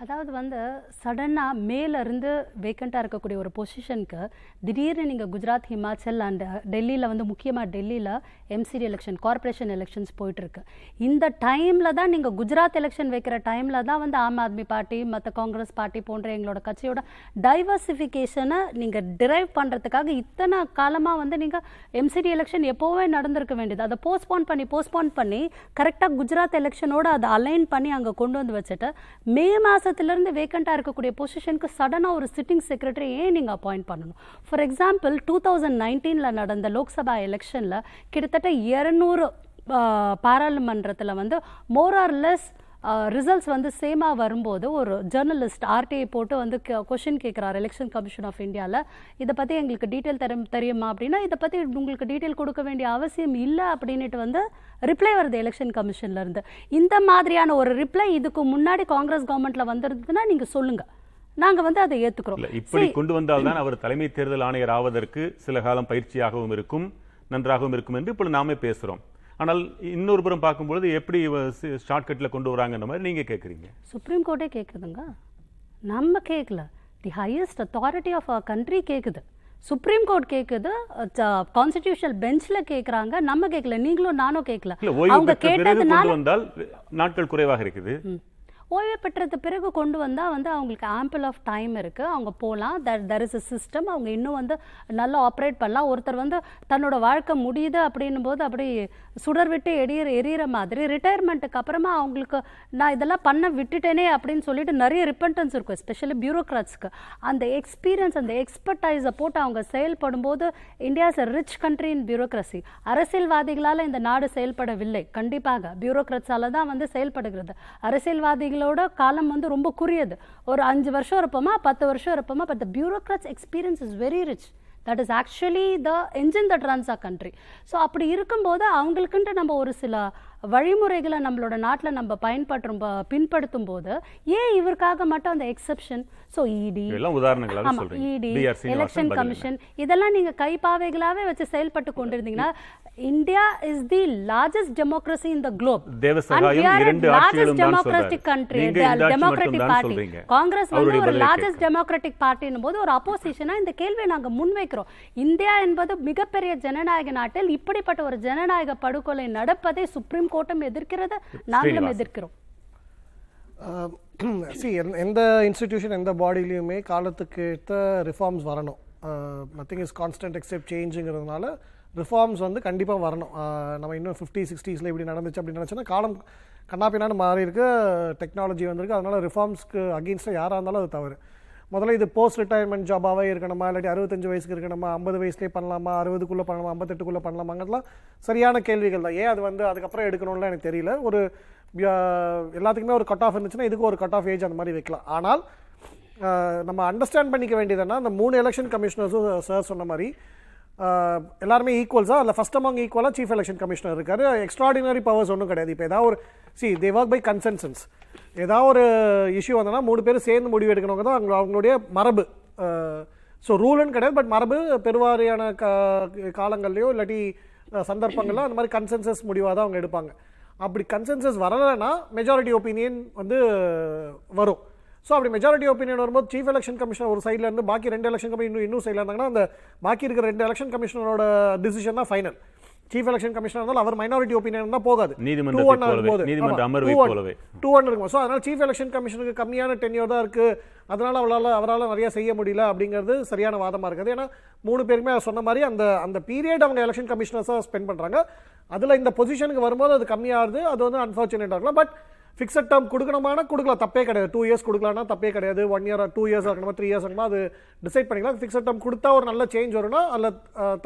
அதாவது வந்து சடனாக மேலேருந்து வேக்கண்ட்டாக இருக்கக்கூடிய ஒரு பொசிஷனுக்கு திடீர்னு நீங்கள் குஜராத் ஹிமாச்சல் அண்ட் டெல்லியில் வந்து முக்கியமாக டெல்லியில் எம்சிடி எலெக்ஷன் கார்ப்பரேஷன் எலெக்ஷன்ஸ் போயிட்டுருக்கு. இந்த டைமில் தான் நீங்கள் குஜராத் எலெக்ஷன் வைக்கிற டைமில் தான் வந்து ஆம் ஆத்மி பார்ட்டி மற்ற காங்கிரஸ் பார்ட்டி போன்ற எங்களோட கட்சியோட டைவர்சிஃபிகேஷனை நீங்கள் டிரைவ் பண்ணுறதுக்காக இத்தனை காலமாக வந்து நீங்கள் எம்சிடி எலெக்ஷன் எப்போவே நடந்திருக்க வேண்டியது. அதை போஸ்ட்போன் பண்ணி போஸ்ட்போன் பண்ணி கரெக்டாக குஜராத் எலெக்ஷனோடு அதை அலைன் பண்ணி அங்கே கொண்டு வந்து வச்சுட்டு மே மாதம் மாதத்துலேருந்து வேக்கண்ட்டாக இருக்கக்கூடிய பொசிஷனுக்கு சடனாக ஒரு சிட்டிங் செக்ரட்டரி ஏன் நீங்கள் அப்பாயிண்ட் பண்ணணும்? ஃபார் எக்ஸாம்பிள் டூ தௌசண்ட் நைன்டீனில் நடந்த லோக்சபா எலெக்ஷனில் கிட்டத்தட்ட இரநூறு பாராளுமன்றத்தில் வந்து மோர் ஆர் லெஸ் ரிசல்ட்ஸ் வந்து சேமாக வரும்போது ஒரு ஜேர்னலிஸ்ட் ஆர்டிஐ போட்டு வந்து கொஷின் கேட்குறாரு எலெக்ஷன் கமிஷன் ஆஃப் இந்தியாவில் இதை பற்றி எங்களுக்கு டீட்டெயில் தெரி தெரியுமா அப்படின்னா இதை பற்றி உங்களுக்கு டீட்டெயில் கொடுக்க வேண்டிய அவசியம் இல்லை அப்படின்ட்டு வந்து ரிப்ளை வருது எலெக்ஷன் கமிஷன்ல இருந்து. இந்த மாதிரியான ஒரு ரிப்ளை இதுக்கு முன்னாடி காங்கிரஸ் கவர்மெண்ட்ல வந்திருந்ததுன்னா நீங்கள் சொல்லுங்கள் நாங்கள் வந்து அதை ஏற்றுக்கிறோம் இல்ல இப்படி கொண்டு வந்தால்தான் அவர் தலைமை தேர்தல் ஆணையர் ஆவதற்கு சில காலம் பயிற்சியாகவும் இருக்கும் நன்றாகவும் இருக்கும் என்று இப்பொழுது நாமே பேசுறோம். ஆனால் இன்னொரு புறம் பார்க்கும்பொழுது எப்படி ஷார்ட்கட்ல கொண்டு வராங்கன்ற மாதிரி நீங்க கேக்குறீங்க. சுப்ரீம் கோர்ட்டே கேட்குதுங்க நம்ம கேட்கல the highest authority of our country கேட்குது சுப்ரீம் கோர்ட் கேட்குது கான்ஸ்டிடியூஷனல் பெஞ்சில் கேட்குறாங்க நம்ம கேட்கல நீங்களும் நானும் கேட்கல அவங்க கேட்டதுனால நாட்கள் குறைவாக இருக்குது. ஓய்வு பெற்றது பிறகு கொண்டு வந்தால் வந்து அவங்களுக்கு ஆம்பிள் ஆஃப் டைம் இருக்குது அவங்க போகலாம் தர் தர் இஸ் அ சிஸ்டம் அவங்க இன்னும் வந்து நல்லா ஆப்ரேட் பண்ணலாம். ஒருத்தர் வந்து தன்னோட வாழ்க்கை முடியுது அப்படின்னும் போது அப்படி சுடர் விட்டு எரியிற எரியிற மாதிரி ரிட்டையர்மெண்ட்டுக்கு அப்புறமா அவங்களுக்கு நான் இதெல்லாம் பண்ண விட்டுட்டேனே அப்படின்னு சொல்லிட்டு நிறைய ரிப்பன்டன்ஸ் இருக்கும் எஸ்பெஷலி பியூரோக்ராட்ஸ்க்கு அந்த எக்ஸ்பீரியன்ஸ் அந்த எக்ஸ்பர்டைஸை போட்டு அவங்க செயல்படும் போது India is a rich country in bureaucracy அரசியல்வாதிகளால் இந்த நாடு செயல்படவில்லை. கண்டிப்பாக பியூரோக்ராட்ஸால தான் வந்து செயல்படுகிறது. அரசியல்வாதிகளோட காலம் வந்து ரொம்ப குறுகியது. ஒரு அஞ்சு வருஷம் இருப்போமா பத்து வருஷம் இருப்போமா but the bureaucrats experience is very rich that is actually the engine that runs a country so அப்படி இருக்கும்போது அவங்களுக்குன்ட்டு நம்ம ஒரு சில வழிமுறைகளை நம்மளோட நாட்டில் நம்ம பயன்பற்றும் ப- பின்படுத்தும் போது ஏன் இவருக்காக மட்டும் அந்த எக்ஸெப்ஷன் ஸோ இடி இதெல்லாம் உதாரணங்களாக ஆமா சொல்றீங்க. இடி எலெக்ஷன்? கமிஷன் இதெல்லாம் நீங்க கைப்பாவைகளாவே வச்சு செயல்பட்டு கொண்டிருந்தீங்கன்னா இந்தியா இஸ் தி லார்ஜஸ்ட் நீங்க இந்த ஆட்சி டெமோக்ராட்டிக் மட்டும் தான் பார்ட்டி சொல்றீங்க. காங்கிரஸ் வந்து ஒரு கேட்கிறேன். டெமோக்ராட்டிக் பார்ட்டின் போது ஒரு அப்போசிஷனா இந்த கேள்வியை நாங்க முன்வைக்கிறோம். இந்தியா என்பது மிகப்பெரிய ஜனநாயக நாட்டில் இப்படிப்பட்ட ஒரு ஜனநாயக படுகொலை நடப்பதை சுப்ரீம் கோர்ட்டும் எதிர்க்கிறது நாங்களும். எதிர்க்கிறோம். சி எந்த இன்ஸ்டிடியூஷன் எந்த பாடியிலையுமே காலத்துக்கு ஏற்ற ரிஃபார்ம்ஸ் வரணும். நத்திங் இஸ் கான்ஸ்டன்ட் எக்ஸெப்ட் சேஞ்சுங்கிறதுனால ரிஃபார்ம்ஸ் வந்து கண்டிப்பாக வரணும். நம்ம இன்னும் ஃபிஃப்டி சிக்ஸ்டீஸில் இப்படி நடந்துச்சு அப்படின்னு நினச்சோன்னா காலம் கண்ணாப்பின்னான்னு மாறி இருக்கு டெக்னாலஜி வந்திருக்கு. அதனால் ரிஃபார்ம்ஸ்க்கு அகெயின்ஸ்டாக யாராக இருந்தாலும் அது தவறு. முதல்ல இது போஸ்ட் ரிட்டையர்மெண்ட் ஜாபாகவே இருக்கணுமா? இல்லாட்டி அறுபத்தஞ்சு வயசுக்கு இருக்கணுமா? ஐம்பது வயசுலேயே பண்ணலாமா? அறுபதுக்குள்ளே பண்ணலாமா? ஐம்பத்தெட்டுக்குள்ளே பண்ணலாமாங்கிறதுலாம் சரியான கேள்விகள் தான். ஏன் அது வந்து அதுக்கப்புறம் எடுக்கணும்லாம் எனக்கு தெரியல. ஒரு எல்லாத்துக்குமே ஒரு கட் ஆஃப் இருந்துச்சுன்னா இதுக்கு ஒரு கட் ஆஃப் ஏஜ் அந்த மாதிரி வைக்கலாம். ஆனால் நம்ம அண்டர்ஸ்டாண்ட் பண்ணிக்க வேண்டியதுன்னா அந்த மூணு எலெக்ஷன் கமிஷனர்ஸும் சார் சொன்ன மாதிரி எல்லாருமே ஈக்குவல்ஸாக அதில் ஃபஸ்ட் அமாங் ஈக்குவலாக சீஃப் எலெக்ஷன் கமிஷனர் இருக்கார். எக்ஸ்ட்ராடினரி பவர்ஸ் ஒன்றும் கிடையாது. இப்போ ஏதாவது ஒரு see they work by consensus ஏதாவது ஒரு இஷ்யூ வந்தனா மூணு பேரும் சேர்ந்து முடிவு எடுக்கணுங்க தான் அவங்க அவங்களுடைய மரபு. ஸோ ரூல்னு கிடையாது பட் மரபு பெருவாரியான க காலங்கள்லையோ இல்லாட்டி சந்தர்ப்பங்களோ அந்த மாதிரி கன்சென்சஸ் முடிவாக தான் அவங்க எடுப்பாங்க. அப்படி கன்சென்சஸ் வரலைன்னா மெஜாரிட்டி ஒப்பீனியன் வந்து வரும். ஸோ அப்படி மெஜாரிட்டி ஒப்பீனியன் வரும்போது சீஃப் எலெக்ஷன் கமிஷனர் ஒரு சைடில் இருந்து பாக்கி ரெண்டு எலெக்ஷன் கமிஷன் இன்னும் இன்னும் சைடில் இருந்தாங்கன்னா அந்த பாக்கி இருக்கிற ரெண்டு எலெக்ஷன் கமிஷனரோட டிசிஷன் தான் ஃபைனல் சீஃப் எலெக்ஷன் கமிஷனர் இருந்தாலும் அவர் மைனாரிட்டி ஒப்பீனியன் தான் போகாது. one போலவே, ஆகும்போது. டூ ஒன் இருக்கும். ஸோ அதனால் சீஃப் எலெக்ஷன் கமிஷனுக்கு கம்மியான டென்யூர் தான் இருக்கு. அதனால அவளால் அவரால் நிறைய செய்ய முடியல அப்படிங்கிறது சரியான வாதமாக இருக்குது. ஏன்னா மூணு பேருமே சொன்ன மாதிரி அந்த அந்த பீரியட் அவங்க எலெக்ஷன் கமிஷனர்ஸாக ஸ்பெண்ட் பண்ணுறாங்க அதில் இந்த பொசிஷனுக்கு வரும்போது அது கம்மியாகுது. அது வந்து அன்ஃபார்ச்சுனேட்டாக இருக்கலாம். பட் ஃபிக்ஸட் டேர்ம் கொடுக்கணுமானா கொடுக்கலாம். தப்பே கிடையாது. டூ இயர்ஸ் கொடுக்கலாம்னா தப்பே கிடையாது. ஒன் இயர் டூ இயர்ஸ் இருக்கணுமா த்ரீ இயர்ஸ் இருக்கணுமா அது டிசைட் பண்ணிக்கலாம். ஃபிக்ஸட் டேர்ம் கொடுத்தா ஒரு நல்ல சேஞ்ச் வரும்னா அதில்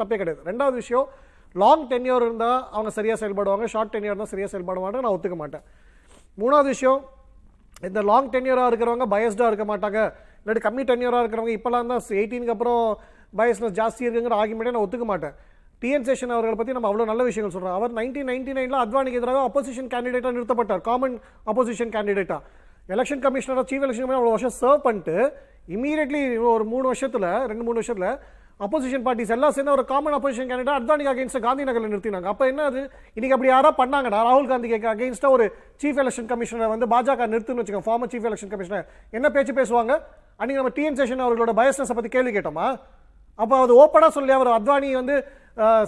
தப்பே கிடையாது. ரெண்டாவது விஷயம் லாங் டென்யூர் இருந்தால் அவங்க சரியாக செயல்படுவாங்க. ஷார்ட் டென்யூர் இருந்தால் சரியாக செயல்படுவாங்க நான் ஒத்துக்க மாட்டேன். மூணாவது விஷயம் இந்த லாங் டென்யூராக இருக்கிறவங்க பயஸ்டாக இருக்க மாட்டாங்க. இல்லாட்டி கம்மி டென்யூராக இருக்கிறவங்க இப்போலாம் தான் எயிட்டீனுக்கு அப்புறம் பயஸ்னஸ் ஜாஸ்தி இருக்குங்கிற ஆர்குமெண்ட்டே நான் ஒத்துக்க மாட்டேன். டிஎன் சேஷன் அவர்களை பற்றி நம்ம அவ்வளோ நல்ல விஷயங்கள் சொல்கிறோம் அவர் நைன்டீன் நைன்டி நைனில் அத்வானிக்கு எதிராக அப்போசிஷன் கேண்டிடேட்டாக நிறுத்தப்பட்டார். காமன் அப்போசிஷன் கேண்டிடேட்டாக எலெக்ஷன் கமிஷனராக சீஃப் எலெக்ஷன் கமிஷனர் அவ்வளோ வருஷம் சர்வ் பண்ணிட்டு இமீடியட்லி ஒரு மூணு வருஷத்தில் ரெண்டு மூணு வருஷத்தில் அப்போசிஷன் பார்ட்டிஸ் எல்லாம் சேர்ந்து ஒரு காமன் அப்போசிஷன் கேண்டிடேட் அத்வானிக்கு அகேன்ஸ்ட் காந்தி நகரில் நிறுத்தினாங்க. அப்போ என்ன அது? இன்னைக்கு அப்படி யாரா பண்ணாங்கடா. ராகுல் காந்திக்கு அகேன்ஸ்டாக ஒரு சீஃப் எலெக்ஷன் கமிஷனரை வந்து பாஜக நிறுத்துன்னு வச்சுக்கோங்க. ஃபார்மர் சீஃப் எலெக்ஷன் கமிஷனர் என்ன பேச்சு பேசுவாங்க? அன்றைக்கி நம்ம டிஎன் சேஷன் அவர்களோட பயஸ்னஸை பற்றி கேள்வி கேட்டோமா? அப்போ அது ஓப்பனாக சொல்லி அவர் அத்வானி வந்து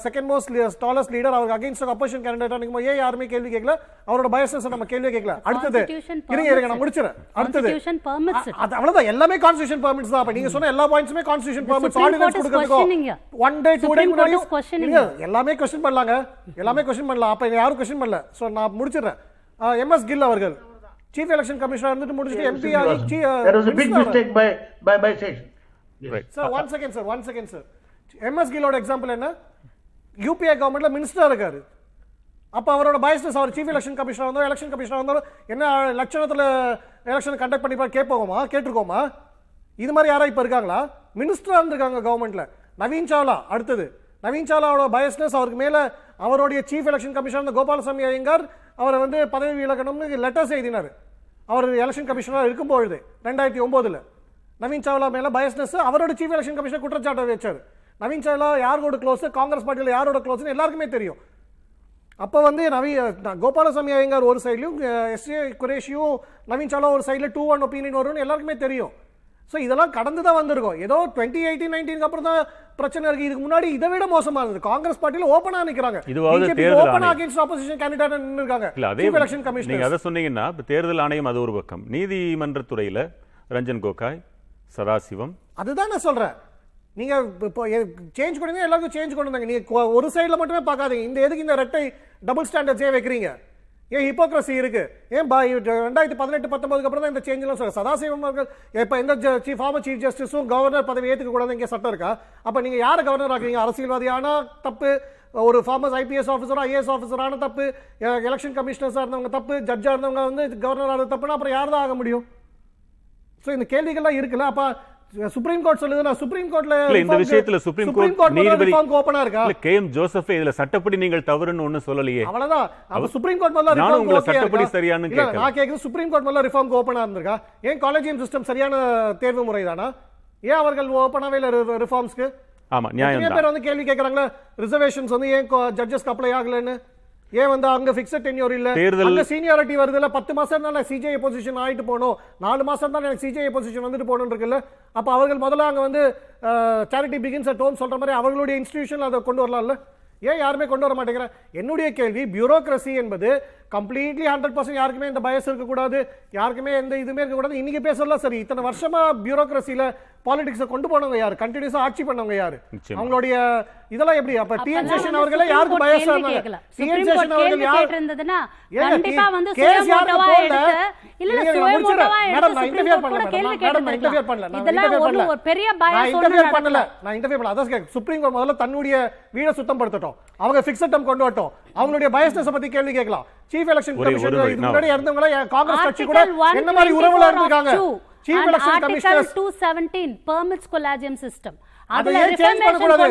செகண்ட் மோஸ்ட் டாலஸ்ட் லீடர் அவருக்கு அகைன்ஸ்ட் அப்போசிஷன் கேண்டிடேட் நிற்கும் ஏன் யாருமே கேள்வி கேட்கல? அவரோட பயஸ்னஸ் நம்ம கேள்வி கேட்கல. அடுத்தது Constitution இருங்க இருங்க நான். முடிச்சிடறேன். அடுத்தது அது அவ்வளவுதான். எல்லாமே கான்ஸ்டியூஷன் பெர்மிட்ஸ் தான். அப்ப நீங்க சொன்ன எல்லா பாயிண்ட்ஸுமே கான்ஸ்டியூஷன் The பெர்மிட்ஸ் ஆர்டினன்ஸ் கொடுக்கிறதுக்கோ. ஒன் டே டூ டே முன்னாடி எல்லாமே கொஸ்டின் பண்ணலாங்க. எல்லாமே கொஸ்டின் பண்ணலாம். அப்ப யாரும் கொஸ்டின் பண்ணல. சோ நான் முடிச்சிடுறேன். எம்எஸ் கில் அவர்கள் சீஃப் எலெக்ஷன் கமிஷனர் இருந்துட்டு முடிச்சிட்டு எம்பி ஆகி There was a big mistake by, by, by session. Right. Sir one second sir one second sir MS கில்லோட example என்ன? யூபிஏ கவர்மெண்ட்டில் மினிஸ்டராக இருக்கார். அப்போ அவரோட பயஸ்னஸ் அவர் சீஃப் எலெக்ஷன் கமிஷனர் வந்தாலும் எலெக்ஷன் கமிஷனர் வந்தாலும் என்ன லட்சணத்தில் எலெக்ஷன் கண்டக்ட் பண்ணிப்பா கேட்போமா? கேட்டிருக்கோமா? இது மாதிரி யாராக இப்போ இருக்காங்களா? மினிஸ்டராக இருக்காங்க கவர்மெண்ட்டில் நவீன் சாவ்லா அடுத்தது. நவீன் சாவ்லாவோட பயஸ்னஸ் அவருக்கு மேலே அவருடைய chief election commissioner Gopalaswami Iyengar அவரை வந்து பதவி விலகணும்னு லெட்டர்ஸ் எழுதினார். அவர் எலெக்ஷன் கமிஷனராக இருக்கும்பொழுது ரெண்டாயிரத்தி ஒம்போதில். நவீன் சாவ்லா மேலே பயஸ்னஸ் அவரோட சீஃப் எலெக்ஷன் கமிஷனர் குற்றச்சாட்டை வச்சார். நவீன் சாவ்லா யாரோட க்ளோஸ் காங்கிரஸ் பார்ட்டியில் யாரோட க்ளோஸ்னு எல்லாருக்குமே தெரியும். அப்போ வந்து நவி கோபாலசாமி ஐயங்கார் ஒரு சைட்லையும் எஸ்ஏ குரேஷியும் நவீன் சாவ்லா ஒரு சைடில் டூ ஒன் ஒப்பீனியன் வரும்னு எல்லாருக்குமே தெரியும். ஸோ இதெல்லாம் கடந்து தான் வந்திருக்கும். ஏதோ டுவெண்ட்டி எயிட்டீன் நைன்டீனுக்கு அப்புறம் தான் பிரச்சனை இருக்கு. இதுக்கு முன்னாடி இதை விட மோசமா இருந்தது. காங்கிரஸ் பார்ட்டியில் ஓப்பனாக நிற்கிறாங்க இதுவாவது ஓப்பன். அகேன்ஸ்ட் ஆப்போசிஷன் கேண்டிடேட் நின்றுருக்காங்க இல்ல அதே எலெக்ஷன் நீங்க கமிஷனர் அதை சொன்னீங்கன்னா இப்ப தேர்தல் ஆணையம் அது ஒரு பக்கம். நீதிமன்றத்துறையில ரஞ்சன் கோகாய் சதாசிவம். அதுதான் நான் சொல்றேன். நீங்கள் இப்போ சேஞ்ச் பண்ணுங்க எல்லாருக்கும் சேஞ்ச் கொண்டு வந்தாங்க. நீங்கள் ஒரு சைடில் மட்டுமே பார்க்காதீங்க. இந்த எதுக்கு இந்த ரெட்டை டபுள் ஸ்டாண்டர்ட்ஸே வைக்கிறீங்க? ஏன் ஹிப்போக்ரஸி இருக்குது ஏன் பா- ரெண்டாயிரத்தி பதினெட்டு பத்தொன்பதுக்கு அப்புறம் தான் இந்த சேஞ்செலாம் சொல்ல சதாசிவம் அவர்கள் இப்போ எந்த சீஃப் ஃபார்மர் சீஃப் ஜஸ்டிஸும் கவர்னர் பதவி ஏற்றுக்கக்கூடாது இங்கே சட்டம் இருக்கா? அப்போ நீங்கள் யாரை கவர்னர் ஆக்குறீங்க? அரசியல்வாதியான தப்பு? ஒரு ஃபார்மர்ஸ் ஐபிஎஸ் ஆஃபீஸரோ ஐஏஎஸ் ஆஃபீஸரான தப்பு? எலெக்ஷன் கமிஷனர்ஸாக இருந்தவங்க தப்பு? ஜட்ஜாக இருந்தவங்க வந்து கவர்னர் ஆனது தப்புனா அப்புறம் யார் தான் ஆக முடியும்? ஸோ இந்த கேள்விகள்லாம் இருக்குல்ல. அப்போ சுப்ரீம் கோர்ட் சொல்லுது நான் சுப்ரீம் கோர்ட்ல இந்த விஷயத்துல சுப்ரீம் கோர்ட் நீதிபதி ஓபனா இருக்கா? இல்ல கே எம் ஜோசப் இதுல சட்டப்படி நீங்கள் தவறுன்னு ஒண்ணு சொல்லலையே. அவ்வளவுதான். அப்ப சுப்ரீம் கோர்ட் முதல்ல ரிஃபார்ம் உங்களை சட்டப்படி சரியான்னு கேட்கல. நான் கேக்குறது சுப்ரீம் கோர்ட் முதல்ல ரிஃபார்ம் ஓபனா இருந்திருக்கா? ஏன் காலேஜியம் சிஸ்டம் சரியான தேர்வு முறைதானா? ஏன் அவர்கள் ஓபனாவே இல்ல ரிஃபார்ம்ஸ்க்கு ஆமா நியாயம் தான் பேர் வந்து கேள்வி கேக்குறாங்களா ரிசர்வேஷன்ஸ் வந்து ஏன் ஜட்ஜஸ்க்கு அப்ளை ஆகலன்னு? ஏன் வந்து அங்க ஃபிக்ஸட் டென்யூர் இல்ல? அங்க சீனியாரிட்டி வருதுல பத்து மாசம் தான் சிஜே பொசிஷன் ஆயிட்டு போகணும். நாலு மாசம் தான் எனக்கு சிஜே பொசிஷன் வந்துட்டு போகணும் இருக்குல்ல? அப்ப அவர்கள் முதல்ல அங்க வந்து சேரிட்டி பிகின்ஸ் அட் ஹோம் சொல்ற மாதிரி அவர்களுடைய இன்ஸ்டிடியூஷன் அதை கொண்டு வரலாம்ல? ஏன் யாருமே கொண்டு வர மாட்டேங்கிறேன் என்னுடைய கேள்வி பியூரோக்ரசி என்பது கம்ப்ளீட்லி ஹண்ட்ரட் பர்சன்ட் யாருக்குமே இந்த பயஸ் இருக்கக்கூடாது யாருக்குமே எந்த இதுவுமே இருக்கக்கூடாது. இன்னைக்கு பேசலாம் சரி இத்தனை வருஷமா பியூரோக்ரசியில பாலிடிக்ஸை கொண்டு போனவங்க யாரு? கண்டினியூஸா ஆட்சி பண்ணவங்க யாரு. அவங்களுடைய இதெல்லாம் எப்படி அப்ப டிஎன் சேஷன் அவர்களே யாருக்கு பயசா கேட்கல. டிஎன் சேஷன் அவர்கள் கேள்வி யார் கண்டிப்பா வந்து சுயமோட்டோவா? எடுத்து- இல்ல. சுயமோட்டோவா மேடம், எடுத்து நான் Court பண்ணல, மேடம். நான். பண்ணல, நான் ஒண்ணும் பண்ணல. ஒரு பெரிய ஒண்ணும் interfere பண்ணல. நான் interfere பண்ணல. அதான் கேட்க- சுப்ரீம் கோர்ட் முதல்ல தன்னுடைய வீடை சுத்தப்படுத்தட்டும் அவங்க ஃபிக்ஸட் டம் கொண்டு வரட்டும் அவங்களுடைய பயஸ்னஸ் பத்தி கேள்வி கேட்கலாம் சீஃப் எலெக்ஷன் கமிஷன் இதுக்கு முன்னாடி இருந்தவங்க காங்கிரஸ் கட்சி கூட Article என்ன மாதிரி உறவுல 124 இருந்திருக்காங்க and election Article commissioners 217 permits collagium system. அதுல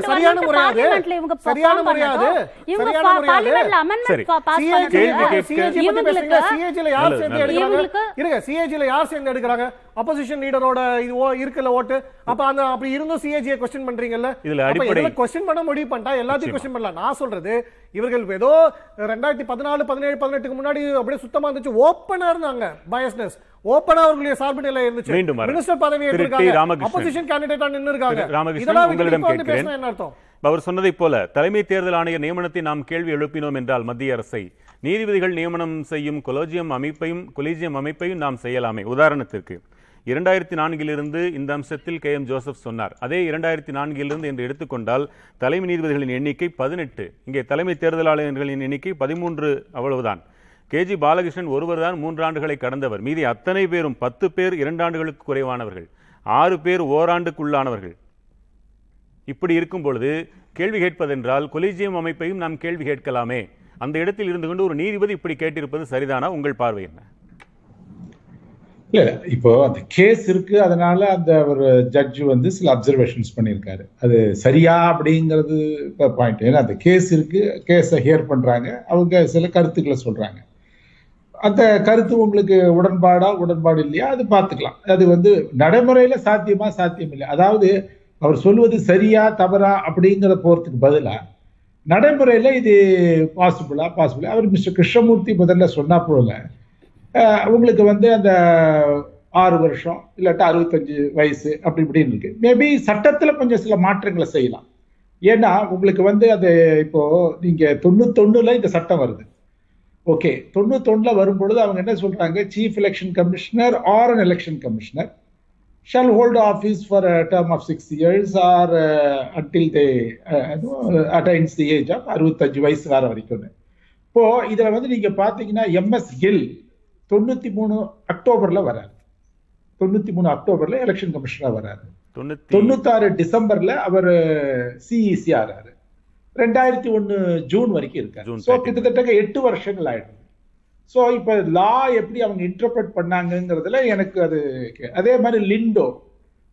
சரியான முறையாது. இவங்க சரியான முறையாது. இவங்க சரியான பா- முறையாது. parliamentல amendment சரி. pa- pass CAG பண்ணட்டும். கேள்வி கேட்க- CAG பத்தி இவங்களுக்கு பேசுறீங்க. CAG ல யார் சேர்ந்து. எடுக்கிறாங்க? இவங்களுக்கு- இருங்க, CAG ல யார் சேர்ந்து எடுக்கிறாங்க? opposition leader-ஓட இது ஓ- இருக்குல்ல ஓட்டு. அப்ப அந்த அப்படி இருந்தும் CAG ய question பண்றீங்கல்ல? இதுல அடிப்படை- பண்ண முடிவு பண்ணிட்டா எல்லாத்தையும் question பண்ணலாம். நான் சொல்றது, இவர்கள் ஏதோ 2014, 17, 18 முன்னாடி அப்படியே சுத்தமா இருந்துச்சு ஓப்பனா இருந்தாங்க பயஸ்னஸ் ஓப்பனா அவர்களுடைய சார்பு நிலை இருந்துச்சு. மீண்டும். மினிஸ்டர் பதவி ராமகிருஷ்ணன். அப்போசிஷன் கேண்டிடேட்டா நின்னு இருக்காங்க ராமகிருஷ்ணன், உங்களிடம் கேட்கிறேன். என்ன அர்த்தம்? அவர் சொன்னதைப் போல தலைமை தேர்தல் ஆணையர் நியமனத்தை நாம் கேள்வி எழுப்பினோம் என்றால் மத்திய அரசை நீதிபதிகள் நியமனம் செய்யும் கொலோஜியம் அமைப்பையும் கொலீஜியம் அமைப்பையும் நாம் செய்யலாமே. உதாரணத்திற்கு இரண்டாயிரத்தி நான்கிலிருந்து இந்த அம்சத்தில் கே எம் ஜோசப் சொன்னார். அதே இரண்டாயிரத்தி நான்கிலிருந்து என்று எடுத்துக்கொண்டால் தலைமை நீதிபதிகளின் எண்ணிக்கை பதினெட்டு இங்கே தலைமை தேர்தல் ஆணையர்களின் எண்ணிக்கை பதிமூன்று அவ்வளவுதான். கேஜி பாலகிருஷ்ணன் ஒருவர் தான் மூன்று ஆண்டுகளை கடந்தவர். மீதி அத்தனை பேரும் பத்து பேர் இரண்டு ஆண்டுகளுக்கு குறைவானவர்கள். ஆறு பேர் ஓராண்டுக்குள்ளானவர்கள். இப்படி இருக்கும் பொழுது கேள்வி கேட்பதென்றால் கொலிஜியம் அமைப்பையும் நாம் கேள்வி கேட்கலாமே. அந்த இடத்தில் இருந்து கொண்டு ஒரு நீதிபதி இப்படி கேட்டிருப்பது சரிதானா? உங்கள் பார்வை என்ன? இல்ல இப்போ அந்த கேஸ் இருக்கு அதனால அந்த ஒரு ஜட்ஜ் வந்து சில அப்சர்வேஷன்ஸ் பண்ணியிருக்காரு. அது சரியா அப்படிங்கிறது பாயிண்ட் ஏன்னா அந்த கேஸ் இருக்கு கேஸை ஹியர் பண்றாங்க. அவங்க சில கருத்துக்களை சொல்றாங்க. அந்த கருத்து உங்களுக்கு உடன்பாடா உடன்பாடு இல்லையா? அது பார்த்துக்கலாம். அது வந்து நடைமுறையில சாத்தியமா சாத்தியம் இல்லை. அதாவது அவர் சொல்வது சரியா தவறா அப்படிங்கிற போறதுக்கு பதிலாக நடைமுறையில இது பாசிபிளா பாசிபிளா அவர் மிஸ்டர் கிருஷ்ணமூர்த்தி முதல்ல சொன்னா போல உங்களுக்கு வந்து அந்த ஆறு வருஷம் இல்லாட்டா அறுபத்தஞ்சு வயசு அப்படி இப்படின்னு இருக்கு. மேபி சட்டத்தில் கொஞ்சம் சில மாற்றங்களை செய்யலாம். ஏன்னா உங்களுக்கு வந்து அது இப்போ நீங்க தொண்ணூத்தொன்னுல இந்த சட்டம் வருது. ஓகே தொண்ணூத்தொன்னுல வரும்பொழுது அவங்க என்ன சொல்றாங்க? Chief election commissioner or an election commissioner shall hold office for term of six years or until they attains the age of அறுபத்தஞ்சு வயசு வர வரைக்கும் இப்போ இதுல வந்து நீங்க பாத்தீங்கன்னா எம்எஸ் கில் தொண்ணூத்தி மூணு அக்டோபர்ல வராரு. தொண்ணூத்தி மூணு அக்டோபர்ல எலெக்ஷன் கமிஷனர் வராரு. தொண்ணூத்தி தொண்ணூத்தாறு டிசம்பர்ல அவர் சிஇசி ஆறாரு. ரெண்டாயிரத்தி ஒண்ணு ஜூன் வரைக்கும் இருக்காரு. 30. கிட்டத்தட்ட எட்டு வருஷங்கள் ஆயிடுது சோ இப்ப லா எப்படி அவங்க இன்டர்பிரட் பண்ணாங்கங்கிறதுல எனக்கு அது அதே மாதிரி லிண்டோ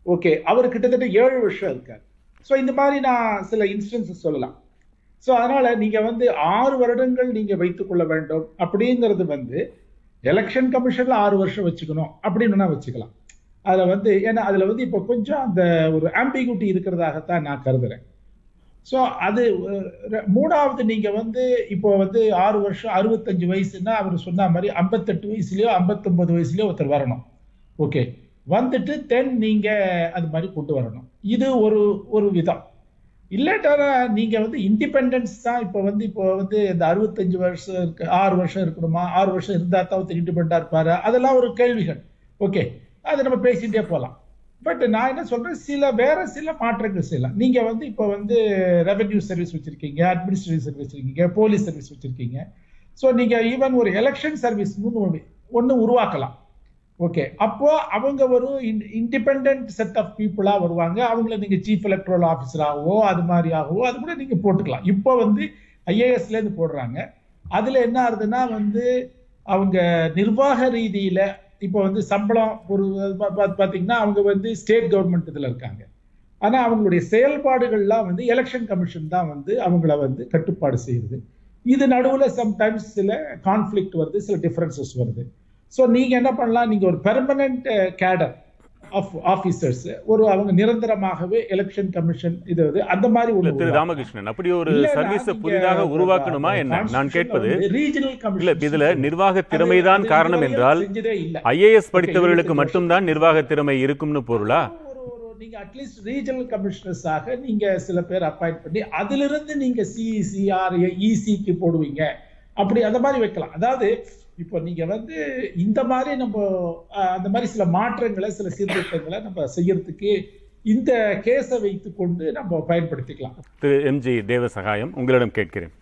ஓகே அவர் கிட்டத்தட்ட ஏழு வருஷம் இருக்காரு. சோ இந்த மாதிரி நான் சில இன்ஸ்டன்சஸ் சொல்லலாம். சோ அதனால நீங்க வந்து ஆறு வருடங்கள் நீங்க வைத்துக் கொள்ள வேண்டும் அப்படிங்கிறது வந்து எலெக்ஷன் கமிஷன்ல ஆறு வருஷம் வச்சுக்கணும் அப்படின்னு வச்சுக்கலாம். அதுல வந்து ஏன்னா அதுல வந்து இப்போ கொஞ்சம் அந்த ஒரு ஆம்பிகுட்டி இருக்கிறதாகத்தான் நான் கருதுறேன். ஸோ அது மூணாவது நீங்க வந்து இப்போ வந்து ஆறு வருஷம் அறுபத்தஞ்சு வயசுன்னா அவர் சொன்ன மாதிரி ஐம்பத்தெட்டு வயசுலயோ ஐம்பத்தொன்பது வயசுலயோ ஒருத்தர் வரணும். ஓகே. வந்துட்டு தென் நீங்க அது மாதிரி கொண்டு வரணும். இது ஒரு ஒரு விதம். இல்லாட்டா நீங்க வந்து இண்டிபெண்டன்ஸ் தான் இப்போ வந்து இப்போ வந்து இந்த அறுபத்தஞ்சு வருஷம் இருக்கு ஆறு வருஷம் இருக்கணுமா? ஆறு வருஷம் இருந்தா தான் ஒருத்தர் இண்டிபெண்டா இருப்பாரு? அதெல்லாம் ஒரு கேள்விகள். ஓகே. அதை நம்ம பேசிட்டே போகலாம். பட் நான் என்ன சொல்றேன் சில வேற சில மாற்றங்கள் செய்யலாம். நீங்க வந்து இப்போ வந்து ரெவென்யூ சர்வீஸ் வச்சிருக்கீங்க அட்மினிஸ்ட்ரேட்டிவ் சர்வீஸ் வச்சிருக்கீங்க போலீஸ் சர்வீஸ் வச்சிருக்கீங்க. ஸோ நீங்க ஈவன் ஒரு எலெக்ஷன் சர்வீஸ் ஒன்று உருவாக்கலாம். ஓகே அப்போ அவங்க ஒரு இண்டிபெண்ட் செட் ஆஃப் பீப்புளா வருவாங்க. அவங்கள நீங்க சீஃப் எலக்ட்ரல் ஆஃபீஸராகவோ அது மாதிரியாகவோ அது கூட நீங்க போட்டுக்கலாம். இப்போ வந்து ஐஏஎஸ்ல இருந்து போடுறாங்க. அதுல என்ன ஆகுதுன்னா வந்து அவங்க நிர்வாக ரீதியில இப்போ வந்து சம்பளம் ஒரு பார்த்தீங்கன்னா அவங்க வந்து ஸ்டேட் கவர்மெண்ட் இதில் இருக்காங்க. ஆனால் அவங்களுடைய செயல்பாடுகள்லாம் வந்து எலெக்ஷன் கமிஷன் தான் வந்து அவங்கள வந்து கட்டுப்பாடு செய்யுது. இது நடுவில் சம்டைம்ஸ் சில கான்ஃப்ளிக்ட் வருது சில டிஃப்ரென்சஸ் வருது. ஸோ நீங்கள் என்ன பண்ணலாம்? நீங்கள் ஒரு permanent cadre eh, of officers ஒரு அவங்க நிரந்தரமாகவே எலெக்ஷன் கமிஷன் இது அந்த மாதிரி ஒண்ணு திரு. ராமகிருஷ்ணன் அப்படி ஒரு சர்வீஸ புதிதாக உருவாக்கணுமா என்ன நான் கேட்பது இல்ல commissions இதுல. நிர்வாக திறமைதான் காரணம் என்றால். ஐஏஎஸ் படித்தவர்களுக்கு மட்டும்தான் நிர்வாக திறமை இருக்கும்னு பொருளா ஒரு ஒரு நீங்க அட்லீஸ்ட் ரீஜனல் கமிஷனர்ஸாக நீங்க சில பேர் அப்பாயிண்ட் பண்ணி அதிலிருந்து நீங்க சிஇசி ஆர் இசிக்கு போடுவீங்க அப்படி அந்த மாதிரி வைக்கலாம் அதாவது இப்போ நீங்க வந்து இந்த மாதிரி நம்ம அந்த மாதிரி சில மாற்றங்களை சில சீர்திருத்தங்களை நம்ம செய்யறதுக்கு இந்த கேஸை வைத்துக்கொண்டு நம்ம பயன்படுத்திக்கலாம். திரு எம்ஜி தேவசகாயம் உங்களிடம் கேட்கிறேன்.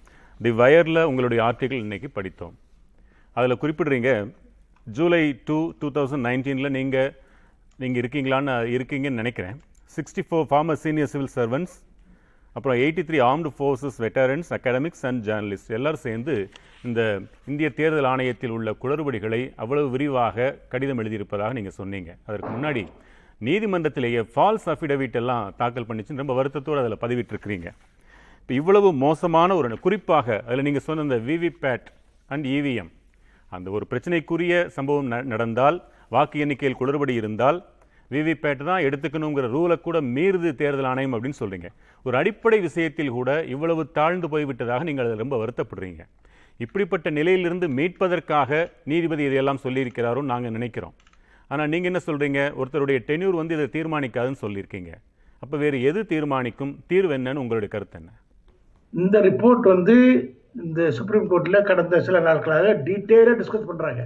தி வயர்ல உங்களுடைய ஆர்டிகிள் இன்னைக்கு படித்தோம். அதில் குறிப்பிடுறீங்க ஜூலை டூ டூ தௌசண்ட் நைன்டீனில் நீங்கள் நீங்கள் இருக்கீங்களான்னு இருக்கீங்கன்னு நினைக்கிறேன். Sixty four former senior civil servants அப்புறம் eighty three armed forces veterans academics and journalist எல்லாரும் சேர்ந்து இந்த இந்திய தேர்தல் ஆணையத்தில் உள்ள குளறுபடிகளை அவ்வளவு விரிவாக கடிதம் எழுதியிருப்பதாக நீங்கள் சொன்னீங்க. அதற்கு முன்னாடி நீதிமன்றத்திலேயே ஃபால்ஸ் அஃபிடவிட் எல்லாம் தாக்கல் பண்ணிச்சு ரொம்ப வருத்தத்தோடு அதில் பதிவிட்டிருக்கிறீங்க. இப்போ இவ்வளவு மோசமான ஒரு குறிப்பாக அதில் நீங்கள் சொன்ன இந்த விவிபேட் அண்ட் இவிஎம் அந்த ஒரு பிரச்சனைக்குரிய சம்பவம் ந- நடந்தால் வாக்கு எண்ணிக்கையில் குளறுபடி இருந்தால் விவிபேட் தான் எடுத்துக்கணுங்கிற ரூலை கூட மீறுது தேர்தல் ஆணையம் அப்படின்னு சொல்கிறீங்க ஒரு அடிப்படை விஷயத்தில் கூட இவ்வளவு தாழ்ந்து போய்விட்டதாக நீங்கள் அதில் ரொம்ப வருத்தப்படுறீங்க. இப்படிப்பட்ட நிலையிலிருந்து மீட்பதற்காக நீதிபதி இதையெல்லாம் சொல்லியிருக்கிறாரோ நாங்கள் நினைக்கிறோம். ஆனால் நீங்கள் என்ன சொல்கிறீங்க ஒருத்தருடைய டென்யூர் வந்து இதை தீர்மானிக்காதுன்னு சொல்லியிருக்கீங்க. அப்போ வேறு எது தீர்மானிக்கும்? தீர்வு என்னன்னு உங்களுடைய கருத்து என்ன? இந்த ரிப்போர்ட் வந்து இந்த சுப்ரீம் கோர்ட்டில் கடந்த சில நாட்களாக டீட்டெயிலாக டிஸ்கஸ் பண்ணுறாங்க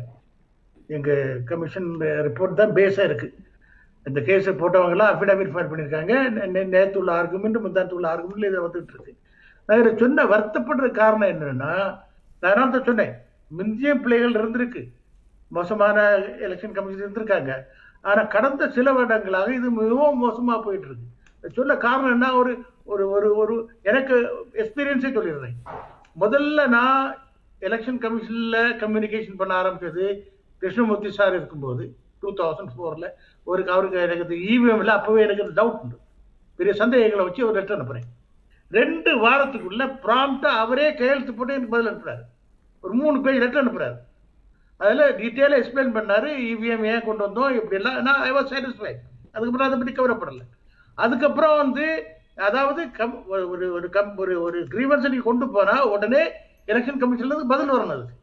எங்கள் கமிஷன் ரிப்போர்ட் தான் பேஸாக இருக்கு. இந்த கேஸை போட்டவங்கலாம் அஃபிடாவிட் ஃபைல் பண்ணியிருக்காங்க. நே- உள்ள ஆர்குமெண்ட் முந்தாத்து உள்ள ஆர்குமெண்ட்ல இதை வந்துட்டு இருக்கு. நான் இதை சொன்ன வருத்தப்படுற காரணம் என்னன்னா நான் தான் சொன்னேன்? முந்திய பிள்ளைகள் இருந்திருக்கு. மோசமான எலெக்ஷன் கமிஷன் இருந்திருக்காங்க. ஆனா கடந்த சில வருடங்களாக இது மிகவும் மோசமா போயிட்டு இருக்கு சொல்ல காரணம் என்ன? ஒரு ஒரு ஒரு ஒரு எனக்கு எக்ஸ்பீரியன்ஸே சொல்லிடுறேன். முதல்ல நான் எலெக்ஷன் கமிஷன்ல கம்யூனிகேஷன் பண்ண ஆரம்பிச்சது கிருஷ்ணமூர்த்தி சார் இருக்கும்போது டூ தௌசண்ட் ஃபோரில் ஒரு அவருக்கு எனக்கு இவிஎம்ல அப்போவே எனக்கு டவுட் உண்டு. பெரிய சந்தேகங்களை வச்சு ஒரு லெட்டர் அனுப்புகிறேன் ரெண்டு வாரத்துக்குள்ள ப்ராம்ப்டாக அவரே கையெழுத்து போட்டு எனக்கு பதில் அனுப்புறாரு. ஒரு மூணு பேஜ் லெட்டர் அனுப்புகிறாரு அதில் டீட்டெயிலாக எக்ஸ்பிளைன் பண்ணார் இவிஎம் ஏன் கொண்டு வந்தோம் இப்படிலாம் நான் ஐ வாஸ் சாட்டிஸ்ஃபைட் அதுக்கப்புறம் அதை பற்றி கவலைப்படலை. அதுக்கப்புறம் வந்து அதாவது கம் ஒரு ஒரு கம் ஒரு ஒரு கிரீவன்ஸை நீங்கள் கொண்டு போனால் உடனே எலெக்ஷன் கமிஷன்லேருந்து பதில் வரணும் அதுக்கு.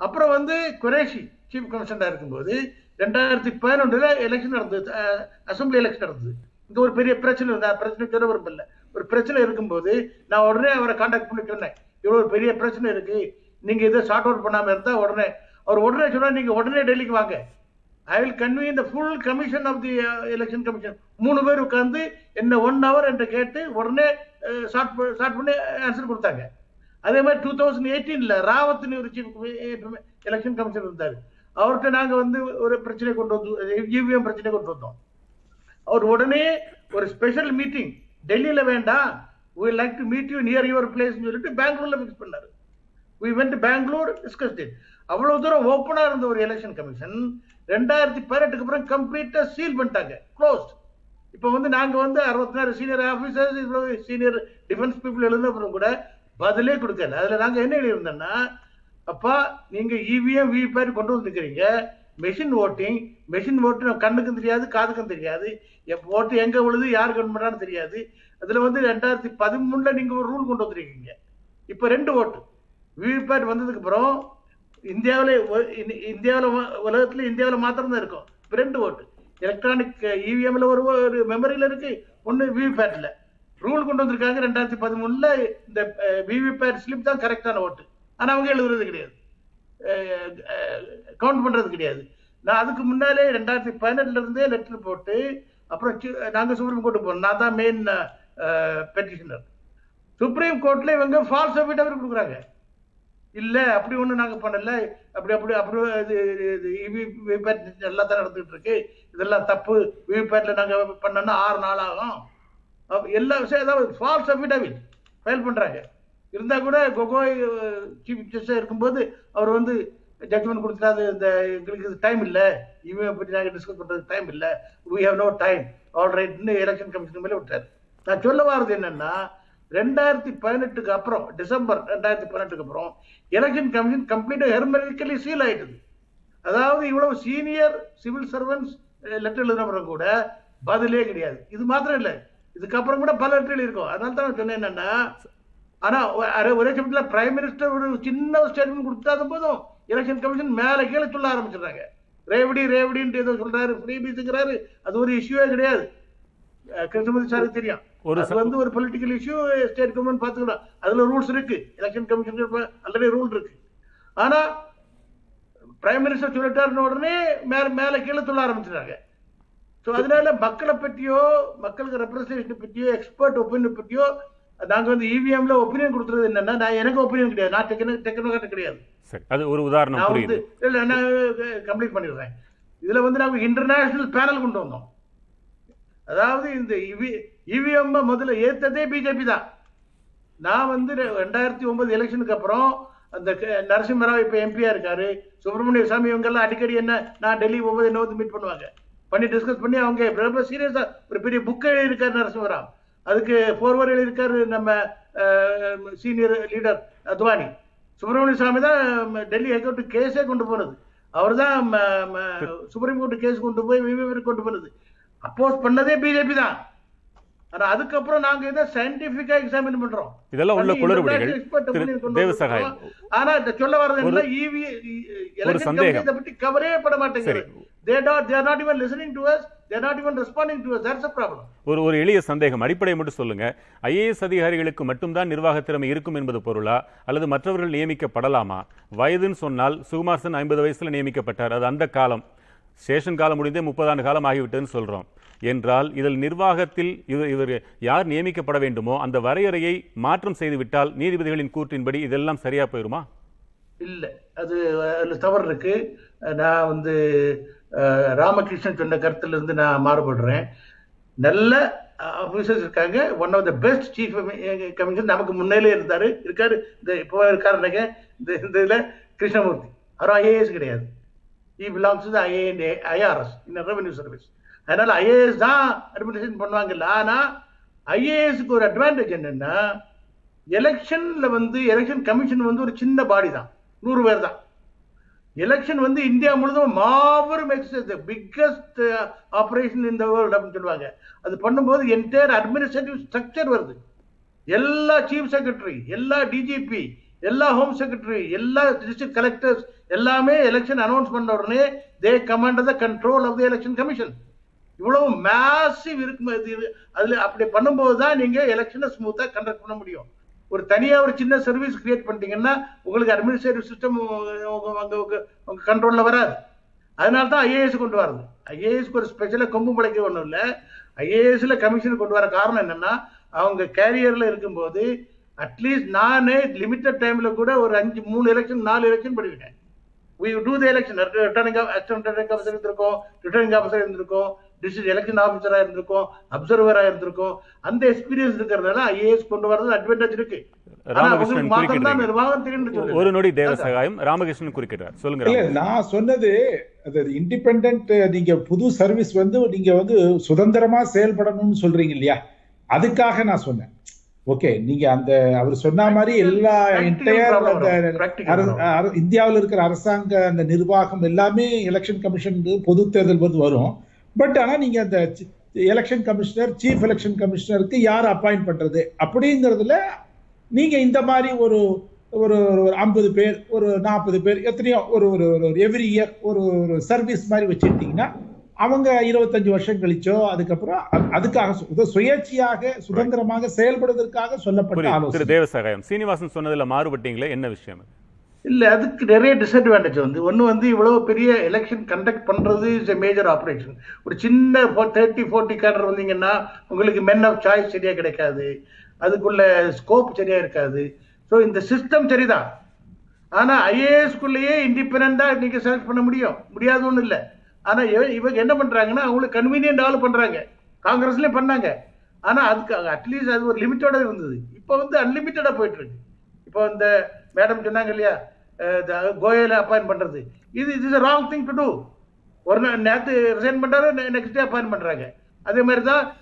அப்புறம் வந்து குரேஷி சீஃப் கமிஷனாக இருக்கும்போது ரெண்டாயிரத்தி பதினொன்றுல எலெக்ஷன் நடந்தது. அசம்பிளி எலெக்ஷன் நடந்தது. இங்க ஒரு பெரிய பிரச்சனை இருந்தா பிரச்சனை சொல்ல விரும்பல. ஒரு பிரச்சனை இருக்கும்போது நான் உடனே அவரை காண்டாக்ட் பண்ணி சொன்னேன். இவ்வளவு பெரிய பிரச்சனை இருக்கு. நீங்க இதை ஷார்ட் அவுட் பண்ணாம இருந்தா உடனே அவர் உடனே சொன்னா நீங்க உடனே டெல்லிக்கு வாங்க. I will convene the full commission of the election commission மூணு பேர் உட்காந்து என்ன ஒன் ஹவர் என்று கேட்டு உடனே ஷார்ட் ஷார்ட் பண்ணி ஆன்சர் கொடுத்தாங்க. அதே மாதிரி டூ தௌசண்ட் எயிட்டீன்ல ராவத்னு ஒரு சீஃப் எலெக்ஷன் கமிஷன் இருந்தார். அவர்கிட்ட நாங்க வந்து ஒரு பிரச்சனை கொண்டு வந்து இவிஎம் பிரச்சனை கொண்டு வந்தோம். அவர் உடனே ஒரு ஸ்பெஷல் மீட்டிங் டெல்லியில வேண்டாம் we like to meet you near your place சொல்லிட்டு பெங்களூர்ல ஃபிக்ஸ் பண்ணாரு. We went Bangalore discuss it. அவ்வளவு தூரம் ஓப்பனா இருந்த ஒரு எலெக்ஷன் கமிஷன் ரெண்டாயிரத்தி பதினெட்டுக்கு அப்புறம் கம்ப்ளீட்டா சீல் பண்ணிட்டாங்க. க்ளோஸ்ட் இப்போ வந்து நாங்க வந்து அறுபத்தி நாலு சீனியர் ஆபீசர்ஸ் இவ்வளவு சீனியர் டிஃபென்ஸ் பீப்புள் எழுந்த அப்புறம் கூட பதிலே கொடுக்கல. அதுல நாங்க என்ன எழுதியிருந்தோம்னா அப்பா நீங்க இவிஎம் விவிபேட் கொண்டு வந்துக்கிறீங்க. மெஷின் ஓட்டிங் மெஷின் ஓட்டு கண்ணுக்கும் தெரியாது காதுக்கும் தெரியாது. ஓட்டு எங்க விழுது யார் கண் பண்ணான்னு தெரியாது. அதுல வந்து ரெண்டாயிரத்தி பதிமூணுல நீங்க ஒரு ரூல் கொண்டு வந்திருக்கீங்க. இப்ப ரெண்டு ஓட்டு விவிபேட் வந்ததுக்கு அப்புறம் இந்தியாவில இந்தியாவில் உலகத்துல இந்தியாவில் மாத்திரம் தான் இருக்கும். இப்ப ரெண்டு ஓட்டு எலக்ட்ரானிக் இவிஎம்ல ஒரு ஒரு மெமரியில இருக்கு. ஒன்னு விவிபேட்ல ரூல் கொண்டு வந்திருக்காங்க ரெண்டாயிரத்தி பதிமூணுல இந்த விவிபேட் ஸ்லிப் தான் கரெக்டான ஓட்டு ஆனால் அவங்க எழுதுறது கிடையாது. கவுண்ட் பண்ணுறது கிடையாது. நான் அதுக்கு முன்னாலே ரெண்டாயிரத்தி பதினெட்டுலேருந்தே லெட்டர் போட்டு அப்புறம் நாங்கள் சுப்ரீம் கோர்ட்டு போனோம். நான் தான் மெயின் பெட்டிஷனர் சுப்ரீம் கோர்ட்டில் இவங்க ஃபால்ஸ் அஃபிடவிட் கொடுக்குறாங்க. இல்லை அப்படி ஒன்றும் நாங்கள் பண்ணல. அப்படி அப்படி அப்படி இது இது விவிபேட் நல்லா தான் நடந்துட்டு இருக்கு. இதெல்லாம் தப்பு. விவிபேட்டில் நாங்கள் பண்ணோன்னா ஆறு நாள் ஆகும். எல்லா விஷயம் ஏதாவது ஃபால்ஸ் அஃபிடவிட் ஃபைல் பண்ணுறாங்க இருந்தா கூட கொகோய் சீஃப் ஜஸ்டிஸ் இருக்கும்போது அவர் வந்து ஜட்மெண்ட் கொடுத்துட்டா இந்த எங்களுக்கு டைம் இல்லை. இவன் பற்றி நாங்கள் டிஸ்கஸ் பண்றதுக்கு டைம் இல்லை. We have no time all ரைட்னு election commission மேலே விட்டாரு நான் சொல்ல வர்றது என்னன்னா ரெண்டாயிரத்தி பதினெட்டுக்கு அப்புறம் டிசம்பர் ரெண்டாயிரத்தி பதினெட்டுக்கு அப்புறம் எலெக்ஷன் கமிஷன் கம்ப்ளீட்டாக ஹெர்மெட்டிக்கலி சீல் ஆயிட்டது. அதாவது இவ்வளவு சீனியர் சிவில் சர்வன்ஸ் லெட்டர் எழுதினவரும் கூட பதிலே கிடையாது. இது மாத்திரம் இல்லை. இதுக்கப்புறம் கூட பல லெட்டர் இருக்கும் அதனால தான் சொன்னேன் என்னன்னா ஆனா ஒரே சமயத்துல பிரைம் மினிஸ்டர் ஒரு சின்ன ஸ்டேட்மெண்ட் கொடுத்தாத போதும். எலெக்ஷன் கமிஷன் மேல கீழே சொல்ல ஆரம்பிச்சிடுறாங்க. ரேவடி ரேவடின்ட்டு ஏதோ சொல்றாரு ஃப்ரீ பீஸுங்கிறாரு அது ஒரு இஷ்யூவே கிடையாது. கிருஷ்ணமூர்த்தி சாருக்கு தெரியும். ஒரு வந்து ஒரு பொலிட்டிக்கல் இஷ்யூ ஸ்டேட் கவர்மெண்ட் பாத்துக்கலாம் அதுல ரூல்ஸ் இருக்கு. எலெக்ஷன் கமிஷன் ஆல்ரெடி ரூல் இருக்கு. ஆனா பிரைம் மினிஸ்டர் சொல்லிட்டாருன்னு உடனே மேல மேல கீழே சொல்ல ஆரம்பிச்சிடுறாங்க. ஸோ அதனால மக்களை பற்றியோ மக்களுக்கு ரெப்ரஸன்டேஷன் பற்றியோ எக்ஸ்பர்ட் ஒப்பீனியன் பற்றியோ நாங்க வந்து இவிஎம்ல ஒப்பீனியன் கொடுத்துறது என்னன்னா நான் எனக்கு ஒப்பீனியன் கிடையாது. நான் டெக்னோ டெக்னோக்ராட் கிடையாது. சரி அது ஒரு உதாரணம் நான் வந்து இல்ல நான் கம்ப்ளீட் பண்ணிடுறேன். இதுல வந்து நாங்க இன்டர்நேஷனல் பேனல் கொண்டு வந்தோம். அதாவது இந்த இவிஎம் முதல்ல ஏத்ததே பிஜேபி தான். நான் வந்து ரெண்டாயிரத்தி ஒன்பது எலெக்ஷனுக்கு அப்புறம் அந்த நரசிம்மராவ் இப்ப எம்பியா இருக்காரு. சுப்பிரமணிய சாமி இவங்க எல்லாம் அடிக்கடி என்ன நான் டெல்லி போகும்போது என்ன வந்து மீட் பண்ணுவாங்க. பண்ணி டிஸ்கஸ் பண்ணி அவங்க ரொம்ப சீரியஸா ஒரு பெரிய புக் எழுதியிருக்காரு நரசிம்மராவ். அதுக்கு போர்வர் எழுதியிருக்காரு நம்ம சீனியர் லீடர் அத்வானி. சுப்பிரமணிய சாமி தான் டெல்லி ஹைகோர்ட்டு கேஸே கொண்டு போனது. அவர் தான் சுப்ரீம் கோர்ட் கேஸ் கொண்டு போய் கொண்டு போனது. அப்போஸ் பண்ணதே பிஜேபி தான். ஆனா அதுக்கப்புறம் நாங்க இதை சயின்டிபிக்கா எக்ஸாமின் பண்றோம். இதெல்லாம் உள்ள பண்ணி குளறுபடிகள். தேவசகாயம். ஆனா இந்த சொல்ல வர்றது என்ன எலெக்ஷன் சந்தேகம். இதை பத்தி கவரே பட மாட்டேங்குது. they are not even listening to us. They are not even responding to us. That's the problem. ஒரு ஒரு எளிய சந்தேகம். அடிப்படை மட்டும் சொல்லுங்க. ஐஏஎஸ் அதிகாரிகளுக்கு மட்டும்தான் நிர்வாக திறமை இருக்கும் என்பது பொருளா? அல்லது மற்றவர்கள் நியமிக்கப்படலாமா? வயதுன்னு சொன்னால் சுகுமார் சென் ஐம்பது வயசுல நியமிக்கப்பட்டார். அது அந்த காலம். ஸ்டேஷன் காலம் முடிந்தே முப்பதாண்டு காலம் ஆகிவிட்டதுன்னு சொல்றோம். என்றால் இதில் நிர்வாகத்தில் இவர் இவர் யார் நியமிக்கப்பட வேண்டுமோ அந்த வரையறையை மாற்றம் செய்துவிட்டால் நீதிபதிகளின் கூற்றின்படி இதெல்லாம் சரியா போயிருமா? இல்லை. அது அதுல தவறு இருக்கு. நான் வந்து ராமகிருஷ்ணன் சொன்ன கருத்துல இருந்து நான் மாறுபடுறேன். நல்ல ஆஃபீஸர்ஸ் இருக்காங்க. One of the best chief commission நமக்கு முன்னிலே இருந்தாரு. இருக்காரு. இந்த இப்போ இருக்காருனாக்க இந்த இந்த இதுல கிருஷ்ணமூர்த்தி. அவரும் ஐஏஎஸ் கிடையாது. He belongs to IAN IRS in revenue service அதனால ஐஏஎஸ் தான் அட்மினிஸ்ட்ரேஷன் பண்ணுவாங்கல்ல. ஆனா ஐஏஎஸ்க்கு ஒரு அட்வான்டேஜ் என்னன்னா எலெக்ஷன்ல வந்து எலெக்ஷன் கமிஷன் வந்து ஒரு சின்ன பாடி தான். நூறு பேர் தான். எலெக்ஷன் வந்து இந்தியா முழுதும் மாபெரும் பிக்கஸ்ட் ஆபரேஷன் இந்த வேர்ல்டு அப்படின்னு சொல்லுவாங்க. அது பண்ணும்போது என்டையர் அட்மினிஸ்ட்ரேட்டிவ் ஸ்ட்ரக்சர் வருது. எல்லா சீஃப் செக்ரட்டரி எல்லா டிஜிபி எல்லா ஹோம் செக்ரட்டரி எல்லா டிஸ்ட்ரிக்ட் கலெக்டர்ஸ் எல்லாமே எலெக்ஷன் அனௌன்ஸ் பண்ண உடனே they command the control of the election commission இவ்வளவு மேசிவ் இருக்கும் அதுல அப்படி பண்ணும்போது தான் நீங்க எலெக்ஷனை ஸ்மூத்தா கண்டக்ட் பண்ண முடியும். ஒரு தனியா ஒரு சின்ன சர்வீஸ் கிரியேட் பண்ணிட்டீங்கன்னா உங்களுக்கு அட்மினிஸ்ட்ரேட்டிவ் சிஸ்டம் உங்க கண்ட்ரோல்ல வராது. அதனால தான் ஐஏஎஸ் கொண்டு வரது ஐஏஎஸ்க்கு ஒரு ஸ்பெஷலாக கொம்பு முளைக்க ஒன்றும் இல்லை. ஐஏஎஸ்ல கமிஷன் கொண்டு வர காரணம் என்னன்னா அவங்க கேரியர்ல இருக்கும்போது அட்லீஸ்ட் நானே லிமிட்டட் டைம்ல கூட ஒரு அஞ்சு மூணு எலெக்ஷன் நாலு எலெக்ஷன் பண்ணிவிட்டேன் we do the election. Returning returning officer இருந்திருக்கோம். ரிட்டர்னிங் ஆஃபீஸர் இருந்திருக்கோம். டிஸ்ட்ரிக்ட் எலெக்ஷன் ஆஃபீஸரா இருந்திருக்கும் அப்சர்வரா இருந்திருக்கும். அந்த எக்ஸ்பீரியன்ஸ் இருக்கிறதுனால ஐஏஎஸ் கொண்டு வரது அட்வான்டேஜ் இருக்கு. ஒரு நொடி தேவசகாயம் ராமகிருஷ்ணன் குறுக்கிட்டார் சொல்லுங்க. நான் சொன்னது அது இண்டிபெண்ட் நீங்க புது சர்வீஸ் வந்து நீங்க வந்து சுதந்திரமா செயல்படணும்னு சொல்றீங்க இல்லையா? அதுக்காக நான் சொன்னேன். ஓகே நீங்க அந்த அவர் சொன்ன மாதிரி எல்லா Practical என்டையர் இந்தியாவில் இருக்கிற அரசாங்க அந்த நிர்வாகம் எல்லாமே எலெக்ஷன் கமிஷன் பொது தேர்தல் போது வரும். பட் ஆனா நீங்க அந்த எலெக்ஷன் கமிஷனர் சீஃப் எலெக்ஷன் கமிஷனருக்கு யார் அப்பாயிண்ட் பண்றது? அப்படிங்கிறதுல நீங்க இந்த மாதிரி ஒரு ஒரு ஒரு ஐம்பது பேர் ஒரு நாற்பது பேர் எத்தனையோ ஒரு ஒரு ஒரு எவ்ரி இயர் ஒரு ஒரு சர்வீஸ் மாதிரி வச்சுக்கிட்டீங்கன்னா அவங்க இருபத்தஞ்சு வருஷம் கழிச்சோ அதுக்கப்புறம் அதுக்காக சுயேட்சையாக சுதந்திரமாக செயல்படுவதற்காக சொல்லப்பட்ட ஆலோசனை. தேவசகாயம் சீனிவாசன் சொன்னதுல மாறுபட்டீங்களே என்ன விஷயம்? இல்லை அதுக்கு நிறைய டிஸ்அட்வான்டேஜ் வந்து. ஒன்று வந்து இவ்வளோ பெரிய எலெக்ஷன் கண்டக்ட் பண்ணுறது இஸ் எ மேஜர் ஆப்ரேஷன் ஒரு சின்ன தேர்ட்டி ஃபோர்ட்டி கேடர் வந்தீங்கன்னா உங்களுக்கு மென் ஆஃப் சாய்ஸ் சரியாக கிடைக்காது. அதுக்குள்ள ஸ்கோப் சரியாக இருக்காது. ஸோ இந்த சிஸ்டம் சரிதான். ஆனால் ஐஏஎஸ்குள்ளேயே இண்டிபெண்ட்டாக நீங்கள் செலக்ட் பண்ண முடியும். முடியாத ஒன்றும் இல்லை. ஆனால் இவ- இவங்க என்ன பண்ணுறாங்கன்னா அவங்களுக்கு கன்வீனியன்ட் ஆள் பண்ணுறாங்க காங்கிரஸ்லேயும் பண்ணாங்க. ஆனால் அதுக்கு அட்லீஸ்ட் அது ஒரு லிமிட்டோட இருந்தது. இப்போ வந்து அன்லிமிட்டடாக போயிட்டுருக்கு இப்போ இந்த மேடம் சொன்னாங்க இல்லையா கோயலை அப்பாயின் பண்ணுறது இது இது ராங் திங் டு டூ ஒரு நாள் நேற்று ரிசைன் பண்ணுறாரு நெக்ஸ்ட் டே அப்பாயின் பண்ணுறாங்க அதே மாதிரி தான்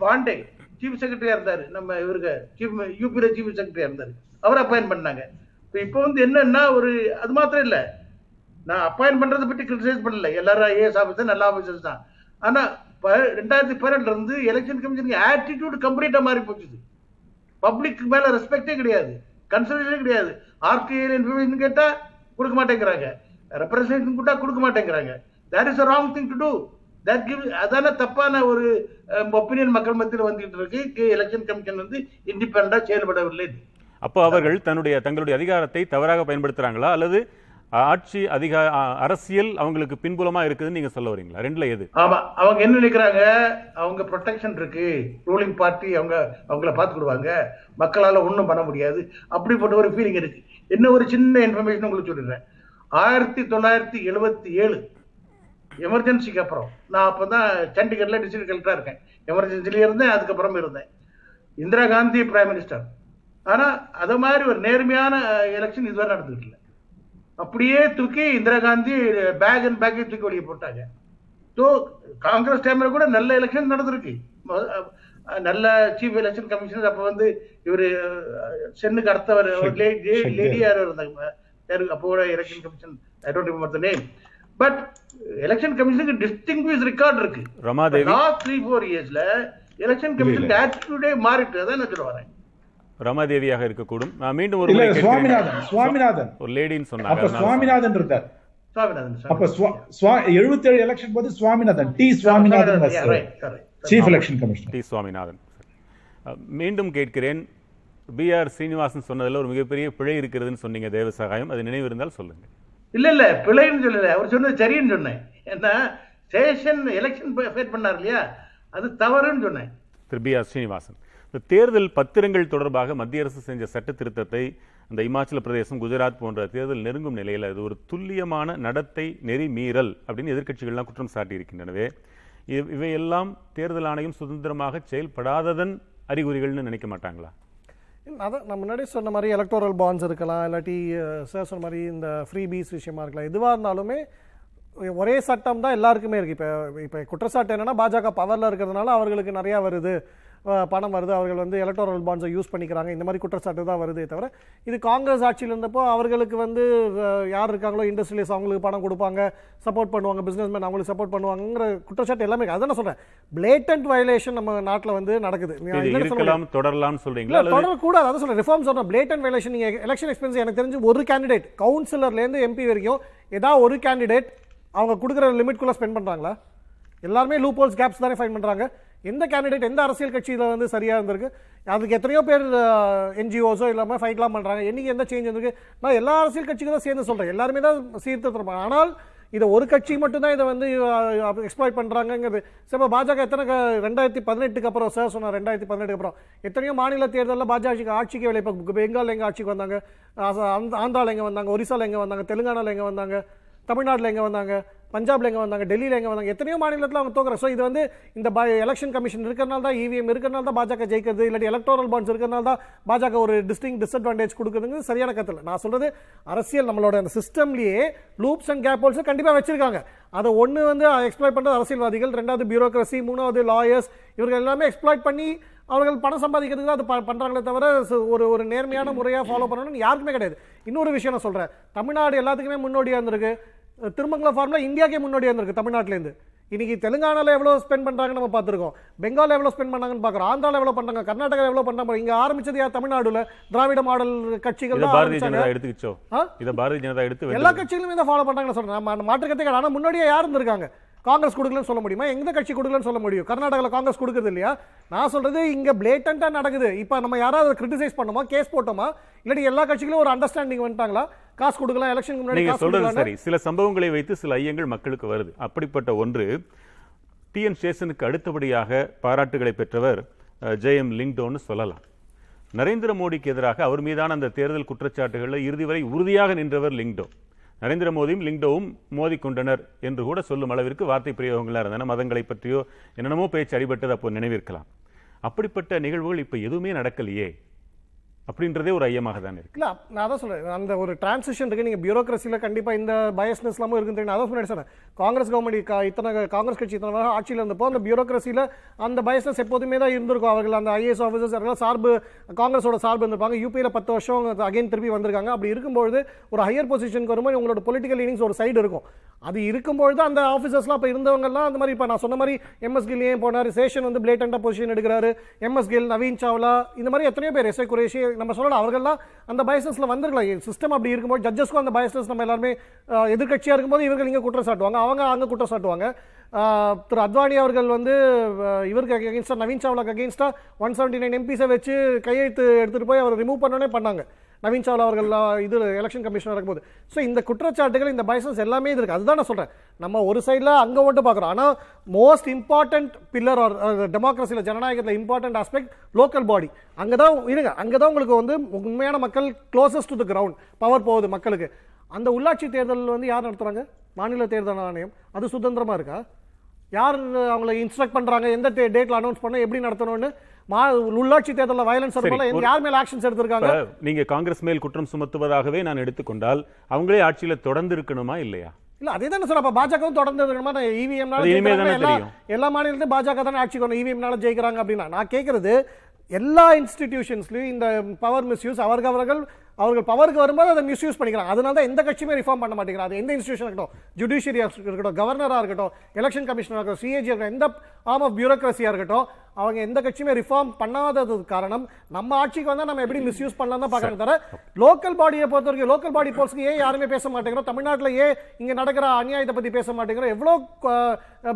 பாண்டே சீஃப் செக்ரட்டரியாக இருந்தார். நம்ம இவருக்கு சீஃப் யூபியில் சீஃப் செக்ரட்டரியாக இருந்தார். அவர் அப்பாயின் பண்ணாங்க. இப்போ இப்போ வந்து என்னன்னா ஒரு அது மாத்திரம் இல்லை. நான் அப்பாயின் பண்ணுறதை பற்றி கிரிட்டிசைஸ் பண்ணல. எல்லாரும் ஐஏஎஸ் ஆஃபீஸர் நல்ல ஆஃபீஸர்ஸ் தான். ஆனால் ப- ரெண்டாயிரத்தி பதினெட்டுல இருந்து எலெக்ஷன் கமிஷனுக்கு ஆட்டிடியூட் கம்ப்ளீட்டாக மாறி போச்சுது பப்ளிக் மேலே ரெஸ்பெக்டே கிடையாது. கன்சல்டேஷனே கிடையாது. ஆர்டிஐ இன்ஃபர்மேஷன் கேட்டா கொடுக்க மாட்டேங்கிறாங்க. ரெப்ரஸன்டேஷன் கூட்டா கொடுக்க மாட்டேங்கிறாங்க. That is a wrong thing to do that give அதான தப்பான ஒரு ஒப்பீனியன் மக்கள் மத்தியில் வந்துகிட்டு இருக்கு. எலெக்ஷன் கமிஷன் வந்து இண்டிபெண்டா செயல்படவில்லை. அப்போ அவர்கள் தன்னுடைய தங்களுடைய அதிகாரத்தை தவறாக பயன்படுத்துறாங்களா? அல்லது ஆட்சி அதிகா அரசியல் அவங்களுக்கு பின்புலமா இருக்குதுன்னு நீங்க சொல்ல வரீங்களா? ரெண்டுல எது? ஆமா அவங்க என்ன நினைக்கிறாங்க? அவங்க ப்ரொடெக்ஷன் இருக்கு. ரூலிங் பார்ட்டி அவங்க அவங்கள பார்த்துக்கிடுவாங்க. மக்களால் ஒன்றும் பண்ண முடியாது. அப்படிப்பட்ட ஒரு ஃபீலிங் இருக்கு. என்ன ஒரு சின்ன இன்ஃபர்மேஷன் உங்களுக்கு சொல்லிடுறேன். ஆயிரத்தி தொள்ளாயிரத்தி எழுபத்தி ஏழு எமர்ஜென்சிக்கு அப்புறம் நான் அப்பதான் சண்டிகரில் டிஸ்ட்ரிக்ட் கலெக்டராக இருக்கேன். எமர்ஜென்சிலே இருந்தேன் அதுக்கப்புறம் இருந்தேன். இந்திரா காந்தி பிரைம் மினிஸ்டர் ஆனால் அதை மாதிரி ஒரு நேர்மையான எலெக்ஷன் இதுவரை நடந்துகிட்டு இல்லை அப்படியே தூக்கி இந்திரா காந்தி பேக் அண்ட் பேக்கை தூக்கி வெளியே போட்டாங்க. ஸோ காங்கிரஸ் டைம்ல கூட நல்ல எலெக்ஷன் நடந்திருக்கு. நல்ல சீஃப் எலெக்ஷன் கமிஷனர் அப்ப வந்து இவரு சென்னுக்கு அடுத்தவர் லேடி யாரோ இருந்தாங்க? அப்போ election commission I don't remember the name but election கமிஷனுக்கு distinguish record இருக்கு. லாஸ்ட் த்ரீ ஃபோர் இயர்ஸ்ல எலெக்ஷன் கமிஷன் ஆட்டிடியூடே மாறிட்டு அதான் நான் சொல்ல வரேன். ரமாதேவியாக இருக்கக்கூடும். நான் மீண்டும் ஒரு. சுவாமிநாதன் சுவாமிநாதன். ஒரு லேடின்னு சொன்னாங்க. சுவாமிநாதன் இருந்தார். சுவாமிநாதன் அப்ப எழுபத்தேழு எலெக்ஷன் போது Swaminathan T Swaminathan chief election commissioner T Swaminathan. மீண்டும் கேட்கிறேன். பி ஆர் ஸ்ரீனிவாசன் சொன்னதுல ஒரு மிகப்பெரிய பிழை இருக்கிறதுன்னு சொன்னீங்க தேவசகாயம். அது நினைவு இருந்தால் சொல்லுங்க. இல்ல இல்ல பிழைன்னு சொல்லல. அவர் சொன்னது சரின்னு சொன்னேன். ஏன்னா சேஷன் எலெக்ஷன் ஃபேட் பண்ணார் இல்லையா? அது தவறுன்னு சொன்னேன். திரு பி ஆர் ஸ்ரீனிவாசன் இந்த தேர்தல் பத்திரங்கள் தொடர்பாக மத்திய அரசு செஞ்ச சட்ட திருத்தத்தை அந்த இமாச்சல பிரதேசம் குஜராத் போன்ற தேர்தல் நெருங்கும் நிலையில் அது ஒரு துல்லியமான நடத்தை நெறி மீறல் அப்படின்னு எதிர்க்கட்சிகள்லாம் குற்றம் சாட்டியிருக்கின்றனவே. இவ்- இவையெல்லாம் தேர்தல் ஆணையம் சுதந்திரமாக செயல்படாததன் அறிகுறிகள்னு நினைக்க மாட்டாங்களா? அதான் நான் முன்னாடி சொன்ன மாதிரி எலக்டோரல் பாண்ட்ஸ் இருக்கலாம் இல்லாட்டி சார் சொன்ன மாதிரி இந்த ஃப்ரீ பீஸ் விஷயமா இருக்கலாம். எதுவாக இருந்தாலுமே ஒரே சட்டம் தான் எல்லாருக்குமே இருக்குது இப்போ இப்போ குற்றச்சாட்டு என்னென்னா பாஜக பவரில் இருக்கிறதுனால அவர்களுக்கு நிறையா வருது. பணம் வருது. அவர்கள் வந்து எலக்டோரல் பாண்ட்ஸை யூஸ் பண்ணிக்கிறாங்க. இந்த மாதிரி குற்றச்சாட்டு தான் வருதே தவிர இது காங்கிரஸ் ஆட்சியில் இருந்தப்போ அவர்களுக்கு வந்து யார் இருக்காங்களோ இண்டஸ்ட்ரியலிஸ்ட் அவங்களுக்கு பணம் கொடுப்பாங்க சப்போர்ட் பண்ணுவாங்க பிஸ்னஸ்மேன் அவங்களுக்கு சப்போர்ட் பண்ணுவாங்கிற குற்றச்சாட்டு எல்லாமே. அதான் நான் சொல்கிறேன் பிளேட்டன்ட் வயலேஷன் நம்ம நாட்டில் வந்து நடக்குது. இருக்கலாம் தொடரலாம்னு அல்லது தொடரக்கூடாது. அதான் சொல்றேன். ரிஃபார்ம் சொல்றேன். பிளேட்டன் வேலேஷன் நீங்க எலெக்ஷன் எக்ஸ்பென்ஸ் எனக்கு தெரிஞ்சு ஒரு கேண்டிடேட் கவுன்சிலர்ல இருந்து எம்பி வரைக்கும் ஏதாவது ஒரு கேண்டிடேட் அவங்க கொடுக்குற லிமிட்குள்ள ஸ்பெண்ட் பண்றாங்களா? எல்லாருமே லூப் ஹோல்ஸ் கேப்ஸ் தானே ஃபைன் பண்றாங்க. எந்த கேண்டிடேட் எந்த அரசியல் கட்சியில் வந்து சரியாக இருந்திருக்கு? அதுக்கு எத்தனையோ பேர் என்ஜிஓஸோ இல்லாமல் ஃபைட்லாம் பண்ணுறாங்க என்றைக்கு எந்த சேஞ்ச் வந்திருக்கு? நான் எல்லா அரசியல் கட்சிக்கும் தான் சேர்ந்து சொல்கிறேன் எல்லாருமே தான் சீர்திருத்தம் ஆனால் இதை ஒரு கட்சி மட்டும்தான் இதை வந்து எக்ஸ்ப்ளாய்ட் பண்ணுறாங்கங்கிறது சரி பாஜக எத்தனை ரெண்டாயிரத்தி பதினெட்டுக்கு அப்புறம் சார் சொன்னார் ரெண்டாயிரத்தி பதினெட்டுக்கு அப்புறம். எத்தனையோ மாநில தேர்தலில் பாஜக ஆட்சிக்கு வேலை இப்போ பெங்கால் எங்கே ஆட்சிக்கு வந்தாங்க? ஆச- ஆந்த- ஆந்திரால எங்கே வந்தாங்க? ஒரிசாவில் எங்கே வந்தாங்க? தெலுங்கானால எங்கே வந்தாங்க? தமிழ்நாட்டில் எங்கே வந்தாங்க? பஞ்சாப்ல எங்கே வந்தாங்க டெல்லியில் எங்கே வந்தாங்க எத்தனையோ மாநிலத்தில் அவங்க தோக்குற ஸோ இது வந்து இந்த எலெக்ஷன் கமிஷன் இருக்கிறனால தான் இவிஎம் இருக்கிறனால தான் பாஜக ஜெயிக்கிறது இல்லாட்டி எலக்டோரல் பாண்ட்ஸ் இருக்கிறனால தான் பாஜக ஒரு டிஸ்டிங் டிஸ்அட்வான்டேஜ் கொடுக்குறதுங்கிறது சரியான கத்தில் நான் சொல்கிறது அரசியல் நம்மளோட அந்த சிஸ்டம்லேயே லூப்ஸ் அண்ட் கேப் கண்டிப்பாக கண்டிப்பா வச்சிருக்காங்க. அதை ஒன்று வந்து எக்ஸ்ப்ளாய்ட் பண்ணுறது அரசியல்வாதிகள் ரெண்டாவது பியூரோக்ரஸி மூணாவது லாயர்ஸ் இவர்கள் எல்லாமே எக்ஸ்ப்ளாய்ட் பண்ணி அவர்கள் பணம் சம்பாதிக்கிறதுக்கு தான் அது பண்ணுறாங்களே தவிர ஒரு ஒரு நேர்மையான முறையாக ஃபாலோ பண்ணணும்னு யாருக்குமே கிடையாது. இன்னொரு விஷயம் நான் சொல்கிறேன் தமிழ்நாடு எல்லாத்துக்குமே முன்னோடியாக இருந்திருக்கு. திருமங்கலம் ஃபார்ம்ல இந்தியாக்கே முன்னோடியா இருந்திருக்கு தமிழ்நாட்டிலேருந்து. இன்னைக்கு தெலுங்கானால எவ்வளவு ஸ்பெண்ட் பண்றாங்கன்னு நம்ம பார்த்திருக்கோம். பெங்கால் எவ்வளவு ஸ்பெண்ட் பண்ணாங்கன்னு பார்க்குறோம். ஆந்திரால எவ்வளவு பண்றாங்க கர்நாடகா எவ்வளவு பண்றாங்க இங்க ஆரம்பிச்சது யார்? தமிழ்நாடுல திராவிட மாடல் கட்சிகள் இதை பாரதிய. ஜனதா எடுத்துக்கிச்சோ? ஆ? இதை பாரதிய ஜனதா எடுத்து எல்லா. கட்சிகளுமே தான் ஃபாலோ பண்றாங்கன்னு சொல்றேன் நம்ம மாற்றுக்கத்தே கிடையாது ஆனா முன்னாடியே யார் இருந்திருக்காங்க? காங்கிரஸ் கொடுக்கலன்னு சொல்ல முடியுமா? எந்த கட்சி கொடுக்கலன்னு சொல்ல முடியும். கர்நாடகாவில் காங்கிரஸ் கொடுக்கறது இல்லையா? நான் சொல்றது இங்க பிளேட்டண்டா நடக்குது. இப்போ நம்ம யாராவது கிரிட்டிசைஸ் பண்ணோமா கேஸ் போட்டோமா? இல்லாட்டி எல்லா கட்சிகளும் ஒரு அண்டர்ஸ்டாண்டிங் வந்துட்டாங்களா? காசு கொடுக்கலாம் எலெக்ஷனுக்கு முன்னாடி சொல்றது சரி. சில சம்பவங்களை வைத்து சில ஐயங்கள் மக்களுக்கு வருது. அப்படிப்பட்ட ஒன்று டி. என். சேஷனுக்கு அடுத்தபடியாக பாராட்டுகளை பெற்றவர் ஜெயம் லிங்டோன்னு சொல்லலாம். நரேந்திர மோடிக்கு எதிராக அவர் மீதான அந்த தேர்தல் குற்றச்சாட்டுகளில் இறுதி வரை உறுதியாக நின்றவர் லிங்டோ. நரேந்திர மோடியும் லிங்டோவும் மோதிக்கொண்டனர் என்று கூட சொல்லும் அளவிற்கு வார்த்தை பிரயோகங்களாக இருந்தன. மதங்களை பற்றியோ என்னென்னமோ பேச்சு அடிபட்டது அப்போ நினைவிருக்கலாம். அப்படிப்பட்ட நிகழ்வுகள் இப்போ எதுவுமே நடக்கலையே. அப்படின்றதே ஒரு ஐயமாக தான் இருக்கு. இல்லை நான் அதான் சொல்கிறேன் அந்த ஒரு டிரான்சிஷன் இருக்கு. நீங்கள் பியூரோக்ரஸியில் கண்டிப்பாக இந்த பயஸ்னஸ் இல்லாமல் இருக்குன்னு தெரியும். நான் அதான் முன்னாடி சொன்னேன் காங்கிரஸ் கவர்மெண்ட் இத்தனை காங்கிரஸ் கட்சி இத்தனை வருஷம் ஆட்சியில் இருந்தப்போ அந்த பியூரோக்ரஸியில் அந்த பயஸ்னஸ் எப்போதுமே தான் இருந்திருக்கும். அவர்கள் அந்த ஐஏஎஸ் ஆஃபீஸர்ஸ் எல்லாம் சார்பு காங்கிரஸோட சார்பு இருந்திருப்பாங்க. யூபியில் பத்து வருஷம் அகைன் திருப்பி வந்திருக்காங்க. அப்படி இருக்கும்பொழுது ஒரு ஹையர் பொசிஷனுக்கு வரும்போது உங்களோட பொலிட்டிக்கல் லீனிங்ஸ் ஒரு சைடு இருக்கும். அது இருக்கும்பொழுது அந்த ஆஃபீஸர்ஸ்லாம் இப்போ இருந்தவங்கலாம் அந்த மாதிரி இப்போ நான் சொன்ன மாதிரி எம்எஸ் கில் ஏன் போனார்? சேஷன் வந்து பிளேட்டண்டாக பொசிஷன் எடுக்கிறாரு. எம்எஸ் கில் நவீன் சாவ்லா இந்த மாதிரி எத்தனையோ பேர் எஸ்ஐ குரேஷி நம்ம சொல்லலாம் அவர்கள்லாம் அந்த பயசஸில் வந்திருக்கலாம். சிஸ்டம் அப்படி இருக்கும்போது ஜட்ஜஸ்க்கும் அந்த பயசஸ் நம்ம எல்லாருமே எதிர்கட்சியாக இருக்கும்போது இவர்கள் இங்கே குற்றம் சாட்டுவாங்க. அவங்க அங்கே குற்றம் சாட்டுவாங்க. திரு அத்வானி அவர்கள் வந்து இவருக்கு அகேன்ஸ்டா நவீன் சாவ்லாக்கு அகேன்ஸ்டா ஒன் செவன்ட்டி நைன் எம்பிஸை வச்சு கையெழுத்து எடுத்துகிட்டு போய் அவர் ரிமூவ் பண்ணோன்னே பண்ணாங்க. நவீன் சாவ்லா அவர்கள் இது எலெக்ஷன் கமிஷனர் இருக்கும்போது. ஸோ இந்த குற்றச்சாட்டுகள் இந்த பைசன்ஸ் எல்லாமே இது இருக்குது அதுதான் நான் சொல்கிறேன் நம்ம ஒரு சைடில் அங்கே மட்டும் பார்க்குறோம். ஆனால் மோஸ்ட் இம்பார்ட்டன்ட் பில்லர் ஆர் டெமோக்ரஸியில் ஜனநாயகத்தில் இம்பார்ட்டன்ட் ஆஸ்பெக்ட் லோக்கல் பாடி அங்கே தான் இருங்க. அங்கே தான் உங்களுக்கு வந்து உண்மையான மக்கள் closest to the ground power போகுது மக்களுக்கு. அந்த உள்ளாட்சி தேர்தல் வந்து யார் நடத்துகிறாங்க மாநில தேர்தல் ஆணையம். அது சுதந்திரமாக இருக்கா? யார் அவங்களை இன்ஸ்ட்ரக்ட் பண்ணுறாங்க எந்த டேட்டில் அனௌன்ஸ் பண்ண? எப்படி நடத்தணும்னு? உள்ளாட்சி தேர்தலில் வயலன்ஸ் சரி, யார் மேல ஆக்ஷன்ஸ் எடுத்திருக்காங்க? நீங்க காங்கிரஸ் மேல் குற்றம் சுமத்துவதாகவே நான் எடுத்துக்கொண்டால் அவங்களே ஆட்சியில தொடர்ந்து இருக்கணுமா இல்லையா? இல்ல அதே தானே சொல்ற அப்ப பாஜகவும் தொடர்ந்து இருக்கணுமா இவிஎம் அது இனிமே தானே எல்லா மாநிலத்திலும் பாஜக தானே ஆட்சிக்கு வரணும் இவிஎம்னால ஜெயிக்கிறாங்க அப்படின்னா நான் கேட்கறது எல்லா இன்ஸ்டிடியூஷன்ஸ்லயும் இந்த பவர் மிஸ்யூஸ் அவர்கள் அவர்கள் அவர்கள் பவருக்கு வரும்போது அதை மிஸ்யூஸ் பண்ணிக்கிறாங்க. அதனால தான் எந்த கட்சியுமே ரிஃபார்ம் பண்ண மாட்டேங்கிறாங்க. அது எந்த இன்ஸ்டியூஷன் இருக்கட்டும் ஜுடிஷியரியா இருக்கட்டும் கவர்னரா இருக்கட்டும் எலெக்ஷன் கமிஷனரா இருக்கட்டும் சிஏஜி இருக்கட்டும் எந்த ஆர்ம் ஆஃப் பியூரோக்ரஸியா இருக்கட்டும் அவங்க எந்த கட்சியுமே ரிஃபார்ம் பண்ணாதது காரணம் நம்ம ஆட்சிக்கு வந்தா நம்ம எப்படி மிஸ்யூஸ் பண்ணலாம் தான் பார்க்கறோம் தவிர லோக்கல் பாடியை பொறுத்த வரைக்கும் லோக்கல் பாடி போல்ஸ்க்கு ஏன் யாருமே பேச மாட்டேங்கிறோம்? தமிழ்நாட்டுல ஏன் இங்க நடக்கிற அநியாயத்தை பத்தி பேச மாட்டேங்கிறோம்? எவ்வளோ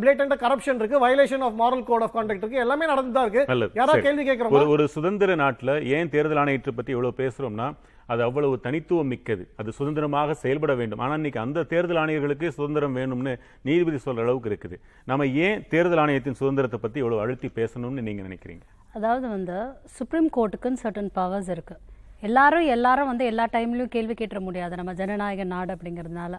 பிளேட்டன்ட் கரப்ஷன் இருக்கு violation of moral code of conduct இருக்கு எல்லாமே நடந்து தான் இருக்கு யாராவது. கேள்வி கேட்கிறோமா ஒரு சுதந்திர நாட்டுல ஏன் தேர்தல் ஆணையத்தை பத்தி இவ்வளவு பேசுறோம்னா அது அவ்வளவு தனித்துவம் மிக்கது. அது சுதந்திரமாக செயல்பட வேண்டும். ஆனால் இன்னைக்கு அந்த தேர்தல் ஆணையர்களுக்கு சுதந்திரம் வேணும்னு நீதிபதி சொல்கிற அளவுக்கு இருக்குது. நம்ம ஏன் தேர்தல் ஆணையத்தின் சுதந்திரத்தை பற்றி இவ்வளோ அழுத்தி பேசணும்னு நீங்கள் நினைக்கிறீங்க? அதாவது வந்து சுப்ரீம் கோர்ட்டுக்குன்னு சர்டன் பவர்ஸ் இருக்குது எல்லாரும் எல்லாரும் வந்து எல்லா டைம்லையும் கேள்வி கேட்டுற முடியாது. நம்ம ஜனநாயக நாடு அப்படிங்கிறதுனால.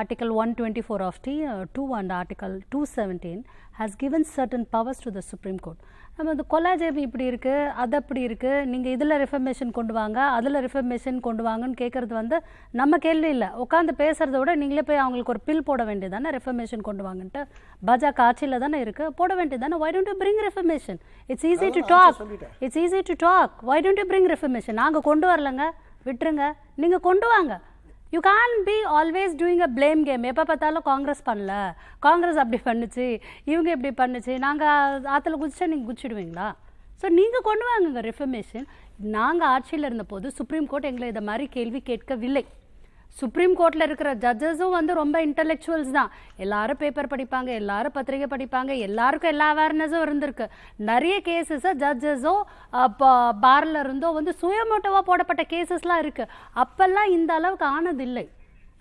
Article one twenty four of D two and article two seventeen has given certain powers to the supreme court நம்ம இந்த கொலாஜேபி இப்படி இருக்கு அது அப்படி இருக்கு நீங்க இதுல ரிஃபர்மேஷன் கொண்டு வாங்க அதுல ரிஃபர்மேஷன் கொண்டு வாங்கன்னு கேட்கறது வந்து நம்ம கேள்வி இல்லை. உட்காந்து பேசுறத விட நீங்களே போய் அவங்களுக்கு ஒரு பில் போட வேண்டியதானே ரெஃபர்மேஷன் கொண்டு வாங்கன்ட்டு. பாஜக ஆட்சியில் தானே இருக்கு போட வேண்டியதானே why don't you bring reformation it's easy to talk it's easy to talk why don't you bring reformation நாங்கள் கொண்டு வரலங்க விட்டுருங்க. நீங்கள் கொண்டு வாங்க. You can be always doing a blame game எப்போ பார்த்தாலும் காங்கிரஸ் பண்ணல. காங்கிரஸ் அப்படி பண்ணுச்சு இவங்க இப்படி பண்ணுச்சு நாங்கள் ஆற்றுல குதிச்சா நீங்கள் குதிச்சிடுவீங்களா? ஸோ நீங்கள் கொண்டு வாங்குங்க ரெஃபர்மேஷன் நாங்கள் ஆட்சியில் இருந்தபோது சுப்ரீம் கோர்ட் எங்களை இதை மாதிரி கேள்வி கேட்கவில்லை. சுப்ரீம் கோர்ட்டில் இருக்கிற ஜட்ஜஸும் வந்து ரொம்ப இன்டலெக்சுவல்ஸ் தான். எல்லாரும் பேப்பர் படிப்பாங்க எல்லாரும் பத்திரிகை படிப்பாங்க எல்லாருக்கும் எல்லா அவேர்னஸும் இருந்திருக்கு. நிறைய கேசஸை ஜட்ஜஸோ பார்ல இருந்தோ வந்து சுயமோட்டோவா போடப்பட்ட கேசஸ்லாம் இருக்கு. அப்பெல்லாம் இந்த அளவுக்கு ஆனதில்லை.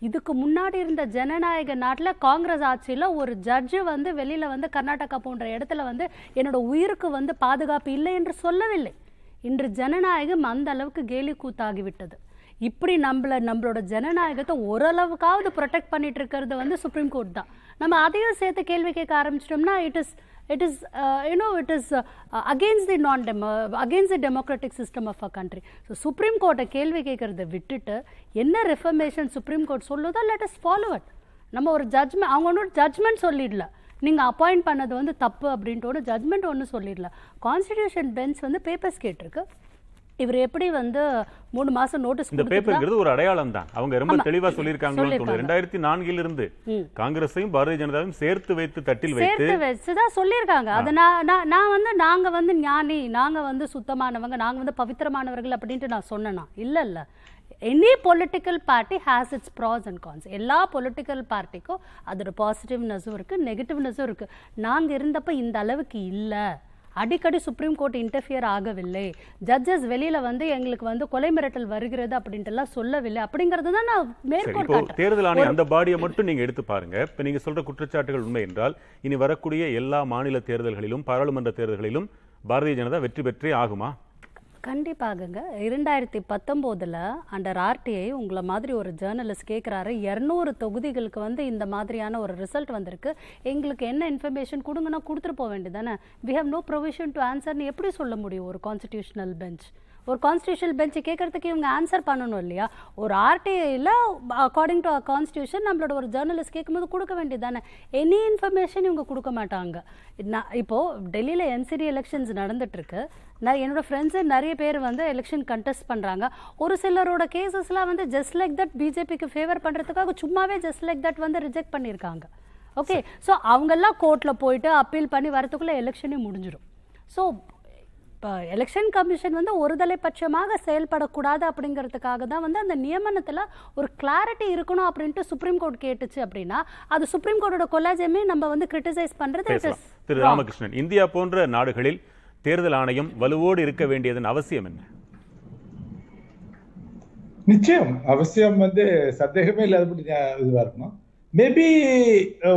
இதுக்கு முன்னாடி இருந்த ஜனநாயக நாட்டில் காங்கிரஸ் ஆட்சியில் ஒரு ஜட்ஜு வந்து வெளியில் வந்து கர்நாடகா போன்ற இடத்துல வந்து என்னோட உயிருக்கு வந்து பாதுகாப்பு இல்லை என்று சொல்லவில்லை. இன்று ஜனநாயகம் அந்த அளவுக்கு கேலி கூத்தாகிவிட்டது இப்படி நம்மள நம்மளோட ஜனநாயகத்தை ஓரளவுக்காவது ப்ரொடெக்ட் பண்ணிட்டு இருக்கிறது வந்து சுப்ரீம் கோர்ட் தான். நம்ம அதையும் சேர்த்து கேள்வி கேட்க ஆரம்பிச்சிட்டோம்னா it is it is you know it is against the non demo against the democratic system of a country so supreme கோர்ட்டை கேள்வி கேட்கறத விட்டுட்டு என்ன ரெஃபர்மேஷன் சுப்ரீம் கோர்ட் சொல்லுதோ லெட் இஸ் ஃபாலோ அட் நம்ம ஒரு ஜட்மெண்ட் அவங்க ஒன்றும் ஜட்மெண்ட் சொல்லிடல. நீங்கள் அப்பாயிண்ட் பண்ணது வந்து தப்பு அப்படின்ட்டு ஒன்று ஜட்மெண்ட் ஒன்று சொல்லிடல. கான்ஸ்டிடியூஷன் பெஞ்ச் வந்து பேப்பர்ஸ் கேட்டிருக்கு. இவர் எப்படி வந்து மூணு மாசம் நோட்டீஸ் இந்த பேப்பர்ங்கிறது ஒரு அடையாளம் தான் அவங்க ரொம்ப. தெளிவா சொல்லியிருக்காங்கன்னு தோணுது சொல்லியிருக்காங்க. ரெண்டாயிரத்தி நான்கில் இருந்து காங்கிரஸையும் பாரதிய ஜனதாவையும் சேர்த்து வைத்து தட்டில் வைத்து சேர்த்து வச்சுதான் சொல்லியிருக்காங்க. அது நான் நான் வந்து நாங்க வந்து ஞானி நாங்க வந்து சுத்தமானவங்க நாங்க வந்து பவித்திரமானவர்கள் அப்படின்ட்டு நான் சொன்னேனா? இல்ல இல்ல. Any political party has its pros and cons எல்லா பொலிட்டிக்கல் பார்ட்டிக்கும் அதோட பாசிட்டிவ்னஸும் இருக்கு நெகட்டிவ்னஸும் இருக்கு. நாங்க இருந்தப்ப இந்த அளவுக்கு இல்ல. அடிக்கடி சுப்ரீம் கோர்ட் இன்டர்ஃபியர் ஆகவில்லை. ஜட்ஜஸ் வெளியில வந்து எங்களுக்கு வந்து கொலை மிரட்டல் வருகிறது அப்படின்ட்டு எல்லாம் சொல்லவில்லை. அப்படிங்கறது தான் நான் மேற்கோள் தேர்தல் ஆணையம் அந்த பாடியை மட்டும் நீங்க எடுத்து பாருங்க. இப்ப நீங்க சொல்ற குற்றச்சாட்டுகள் உண்மை என்றால் இனி வரக்கூடிய எல்லா மாநில தேர்தல்களிலும் பாராளுமன்ற தேர்தல்களிலும் பாரதிய ஜனதா வெற்றி பெற்றே ஆகுமா? கண்டிப்பாகங்க. இரண்டாயிரத்தி பத்தொம்போதில் அண்டர் ஆர்டிஐ உங்களை மாதிரி ஒரு ஜேர்னலிஸ்ட் கேட்குறாரு இரநூறு தொகுதிகளுக்கு வந்து இந்த மாதிரியான ஒரு ரிசல்ட் வந்திருக்கு. எங்களுக்கு என்ன இன்ஃபர்மேஷன் கொடுங்கன்னா கொடுத்துட்டு போக வேண்டியதானே we have no provision to ஆன்சர்னு எப்படி சொல்ல முடியும் ஒரு கான்ஸ்டியூஷனல் பெஞ்ச் ஒரு கான்ஸ்டியூஷனல் பெஞ்ச் கேட்கறதுக்கு இவங்க ஆன்சர் பண்ணணும் இல்லையா? ஒரு ஆர்டிஐயில் அக்கார்டிங் டு கான்ஸ்டியூஷன் நம்மளோட ஒரு ஜேர்னலிஸ்ட் கேட்கும்போது கொடுக்க வேண்டியதானே எனி இன்ஃபர்மேஷன் இவங்க கொடுக்க மாட்டாங்க. நான் இப்போ டெல்லியில் என்சிடி எலெக்ஷன்ஸ் நடந்துட்டு இருக்கு நான் என்னோட ஃப்ரெண்ட்ஸு நிறைய பேர் வந்து எலெக்ஷன் கண்டெஸ்ட் பண்ணுறாங்க ஒரு சிலரோட கேசஸ்லாம் வந்து ஜஸ்ட் லைக் தட் பிஜேபிக்கு ஃபேவர் பண்ணுறதுக்காக சும்மாவே ஜஸ்ட் லைக் தட் வந்து ரிஜெக்ட் பண்ணியிருக்காங்க. ஓகே ஸோ அவங்கெல்லாம் கோர்ட்டில் போயிட்டு அப்பீல் பண்ணி வரதுக்குள்ளே எலெக்ஷனே முடிஞ்சிடும் ஸோ இப்போ எலெக்ஷன் கமிஷன் வந்து ஒருதலை பட்சமாக செயல்படக்கூடாது அப்படிங்கிறதுக்காக தான் வந்து அந்த நியமனத்தில் ஒரு கிளாரிட்டி இருக்கணும் அப்படின்ட்டு சுப்ரீம் கோர்ட் கேட்டுச்சு அப்படின்னா அது சுப்ரீம் கோர்ட்டோட கொலாஜமே நம்ம வந்து கிரிட்டிசைஸ் பண்ணுறது திரு. ராமகிருஷ்ணன் இந்தியா போன்ற நாடுகளில் தேர்தல் ஆணையம் வலுவோடு இருக்க வேண்டியதன் அவசியம் என்ன? நிச்சயம். அவசியம் வந்து சந்தேகமே இல்லாதபடி ஞா- இதுவா இருக்கணும். மேபி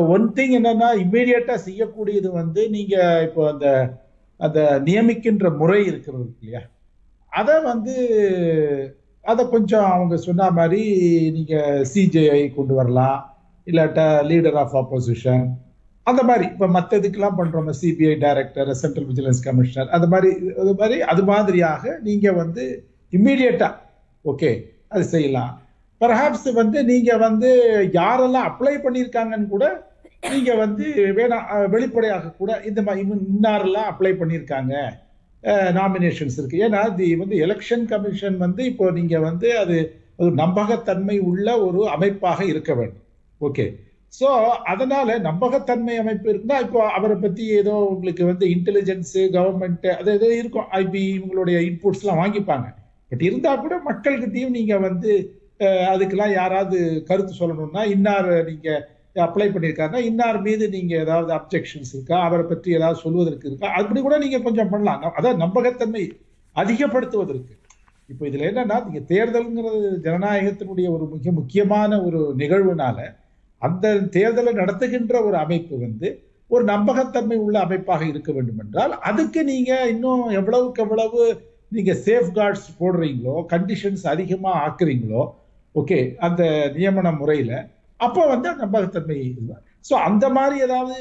ஒன் திங் என்னன்னா இம்மீடியட்டா செய்யக்கூடியது வந்து நீங்க இப்போ அந்த அதை நியமிக்கின்ற முறை இருக்கிறது இல்லையா? அதை வந்து அதை கொஞ்சம் அவங்க சொன்ன மாதிரி நீங்கள் சிஜேஐ கொண்டு வரலாம் இல்லாட்டா லீடர் ஆஃப் ஆப்போசிஷன் அந்த மாதிரி இப்போ மற்ற இதுக்கெல்லாம் பண்ணுறோம் CBI director central vigilance commissioner அந்த மாதிரி அது மாதிரி அது மாதிரியாக நீங்கள் வந்து இம்மீடியட்டாக ஓகே அது செய்யலாம். பர்ஹாப்ஸ் வந்து நீங்கள் வந்து யாரெல்லாம் அப்ளை பண்ணியிருக்காங்கன்னு கூட நீங்க வந்து வேணா வெளிப்படையாக கூட இந்த மாதிரி இன்னாரெல்லாம் அப்ளை பண்ணியிருக்காங்க. நாமினேஷன்ஸ் இருக்கு. ஏன்னா தி வந்து எலெக்ஷன் கமிஷன் வந்து இப்போ நீங்க வந்து அது ஒரு நம்பகத்தன்மை உள்ள ஒரு அமைப்பாக இருக்க வேண்டும். ஓகே ஸோ அதனால நம்பகத்தன்மை அமைப்பு இருக்குன்னா இப்போ அவரை பத்தி ஏதோ உங்களுக்கு வந்து இன்டெலிஜென்ஸு கவர்மெண்ட் அது ஏதோ இருக்கும். ஐபி இவங்களுடைய இன்புட்ஸ்லாம் வாங்கிப்பாங்க. பட் இருந்தா கூட மக்கள்கிட்டையும் நீங்க வந்து அதுக்கெல்லாம் யாராவது கருத்து சொல்லணும்னா இன்னார் நீங்கள் அப்ளை பண்ணியிருக்காருன்னா இன்னார் மீது நீங்க ஏதாவது அப்ஜெக்ஷன்ஸ் இருக்கா? அவரை பற்றி ஏதாவது சொல்வதற்கு இருக்கா? அப்படி கூட நீங்க கொஞ்சம் பண்ணலாம். அதான் நம்பகத்தன்மை அதிகப்படுத்துவதற்கு. இப்போ இதுல என்னன்னா நீங்க தேர்தல்ங்கிறது ஜனநாயகத்தினுடைய ஒரு மிக முக்கியமான ஒரு நிகழ்வுனால அந்த தேர்தலை நடத்துகின்ற ஒரு அமைப்பு வந்து ஒரு நம்பகத்தன்மை உள்ள அமைப்பாக இருக்க வேண்டும் என்றால் அதுக்கு நீங்க இன்னும் எவ்வளவுக்கு எவ்வளவு நீங்க சேஃப் கார்ட்ஸ் போடுறீங்களோ கண்டிஷன்ஸ் அதிகமாக ஆக்குறீங்களோ ஓகே அந்த நியமன முறையில் அப்போ வந்து நம்பகத்தன்மை இதுதான் ஸோ அந்த மாதிரி ஏதாவது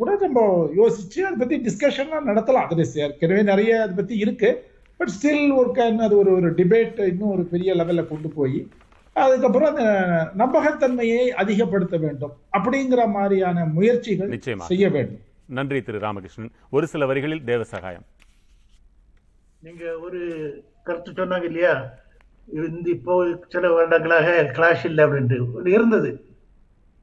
கூட நம்ம யோசிச்சு அதை பத்தி டிஸ்கஷன்லாம் நடத்தலாம். அது ஏற்கனவே நிறைய அதை பத்தி இருக்கு. பட் ஸ்டில் ஒரு அது ஒரு ஒரு டிபேட் இன்னும் ஒரு பெரிய லெவல்ல கொண்டு போய் அதுக்கப்புறம் அந்த நம்பகத்தன்மையை அதிகப்படுத்த வேண்டும் அப்படிங்கிற மாதிரியான முயற்சிகள். செய்ய வேண்டும். நன்றி திரு ராமகிருஷ்ணன். ஒரு சில வரிகளில் தேவசகாயம் நீங்க ஒரு கருத்து சொன்னாங்க இல்லையா? இந்த இப்போ சில வருடங்களாக கிளாஷ் இல்லை அப்படின்ட்டு இருந்தது.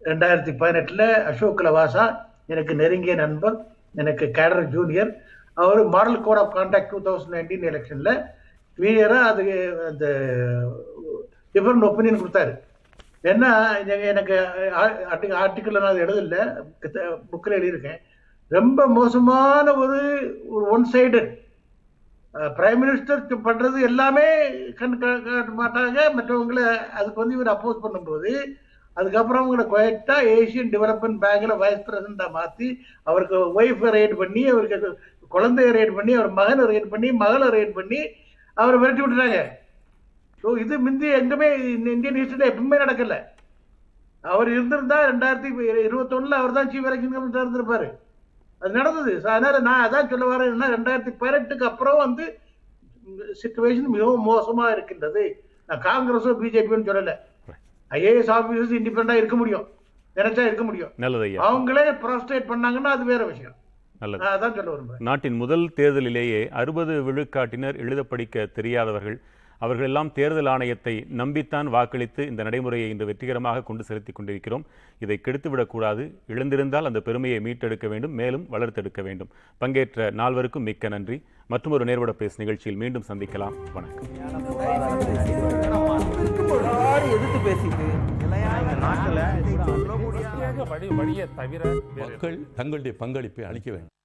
ரெண்டாயிரத்தி பதினெட்டில் அசோக் லவாசா எனக்கு நெருங்கிய நண்பர் எனக்கு cadre junior. Our model code of conduct two thousand nineteen எலெக்ஷனில் கிளியராக அது அந்த டிஃபரெண்ட் ஒப்பீனியன் கொடுத்தாரு. ஏன்னா எனக்கு- ஆர்டிக்கல் நான் எழுதல புக்கில் எழுதியிருக்கேன். ரொம்ப மோசமான ஒரு ஒரு ஒன் சைடட் பிரைம் மினிஸ்டருக்கு பண்றது எல்லாமே கண் காட்ட மாட்டாங்க. மற்றவங்களை அதுக்கு வந்து இவர் அப்போஸ் பண்ணும்போது அதுக்கப்புறம் அவங்கள குவைட்டா ஏசியன் டெவலப்மெண்ட் பேங்க்ல வைஸ் பிரசிடண்டா மாத்தி அவருக்கு ஒய்ஃபை ரைட் பண்ணி அவருக்கு குழந்தைய ரைட் பண்ணி அவர் மகனை ரைட் பண்ணி மகளை ரைட் பண்ணி அவரை விரட்டி விட்டுறாங்க ஸோ இது முந்தி எங்குமே இந்த இந்தியன் ஹிஸ்டரியில் எப்பவுமே நடக்கல. அவர் இருந்திருந்தா ரெண்டாயிரத்தி இருபத்தொன்னுல அவர் தான் சீஃப் எலெக்ஷன் கமிஷனர் இருந்திருப்பாரு. அது நடந்தது. அதனால நான் அதான் சொல்ல வரேன் ரெண்டாயிரத்தி பதினெட்டுக்கு அப்புறம் வந்து சுச்சுவேஷன் மிகவும் மோசமா இருக்கின்றது. நான் காங்கிரஸோ பிஜேபியும் சொல்லல. ஐஏஎஸ் ஆபீசர்ஸ் இண்டிபெண்டா இருக்க முடியும். நினைச்சா இருக்க முடியும். அவங்களே ப்ராஸ்டேட் பண்ணாங்கன்னா அது வேற விஷயம். நல்லது. நாட்டின் முதல் தேர்தலிலேயே அறுபது விழுக்காட்டினர் எழுத படிக்க தெரியாதவர்கள் அவர்கள் எல்லாம் தேர்தல் ஆணையத்தை நம்பித்தான் வாக்களித்து இந்த நடைமுறையை இன்று வெற்றிகரமாக கொண்டு செலுத்திக் கொண்டிருக்கிறோம். இதை கெடுத்துவிடக்கூடாது. இழந்திருந்தால் அந்த பெருமையை மீட்டெடுக்க வேண்டும். மேலும் வளர்த்தெடுக்க வேண்டும். பங்கேற்ற நால்வருக்கும் மிக்க நன்றி. மற்றும் ஒரு நேர்வட பேஸ் நிகழ்ச்சியில் மீண்டும் சந்திக்கலாம். வணக்கம். எதிர்த்து பேசிட்டு தவிர மக்கள் தங்களுடைய பங்களிப்பை அளிக்க வேண்டும்.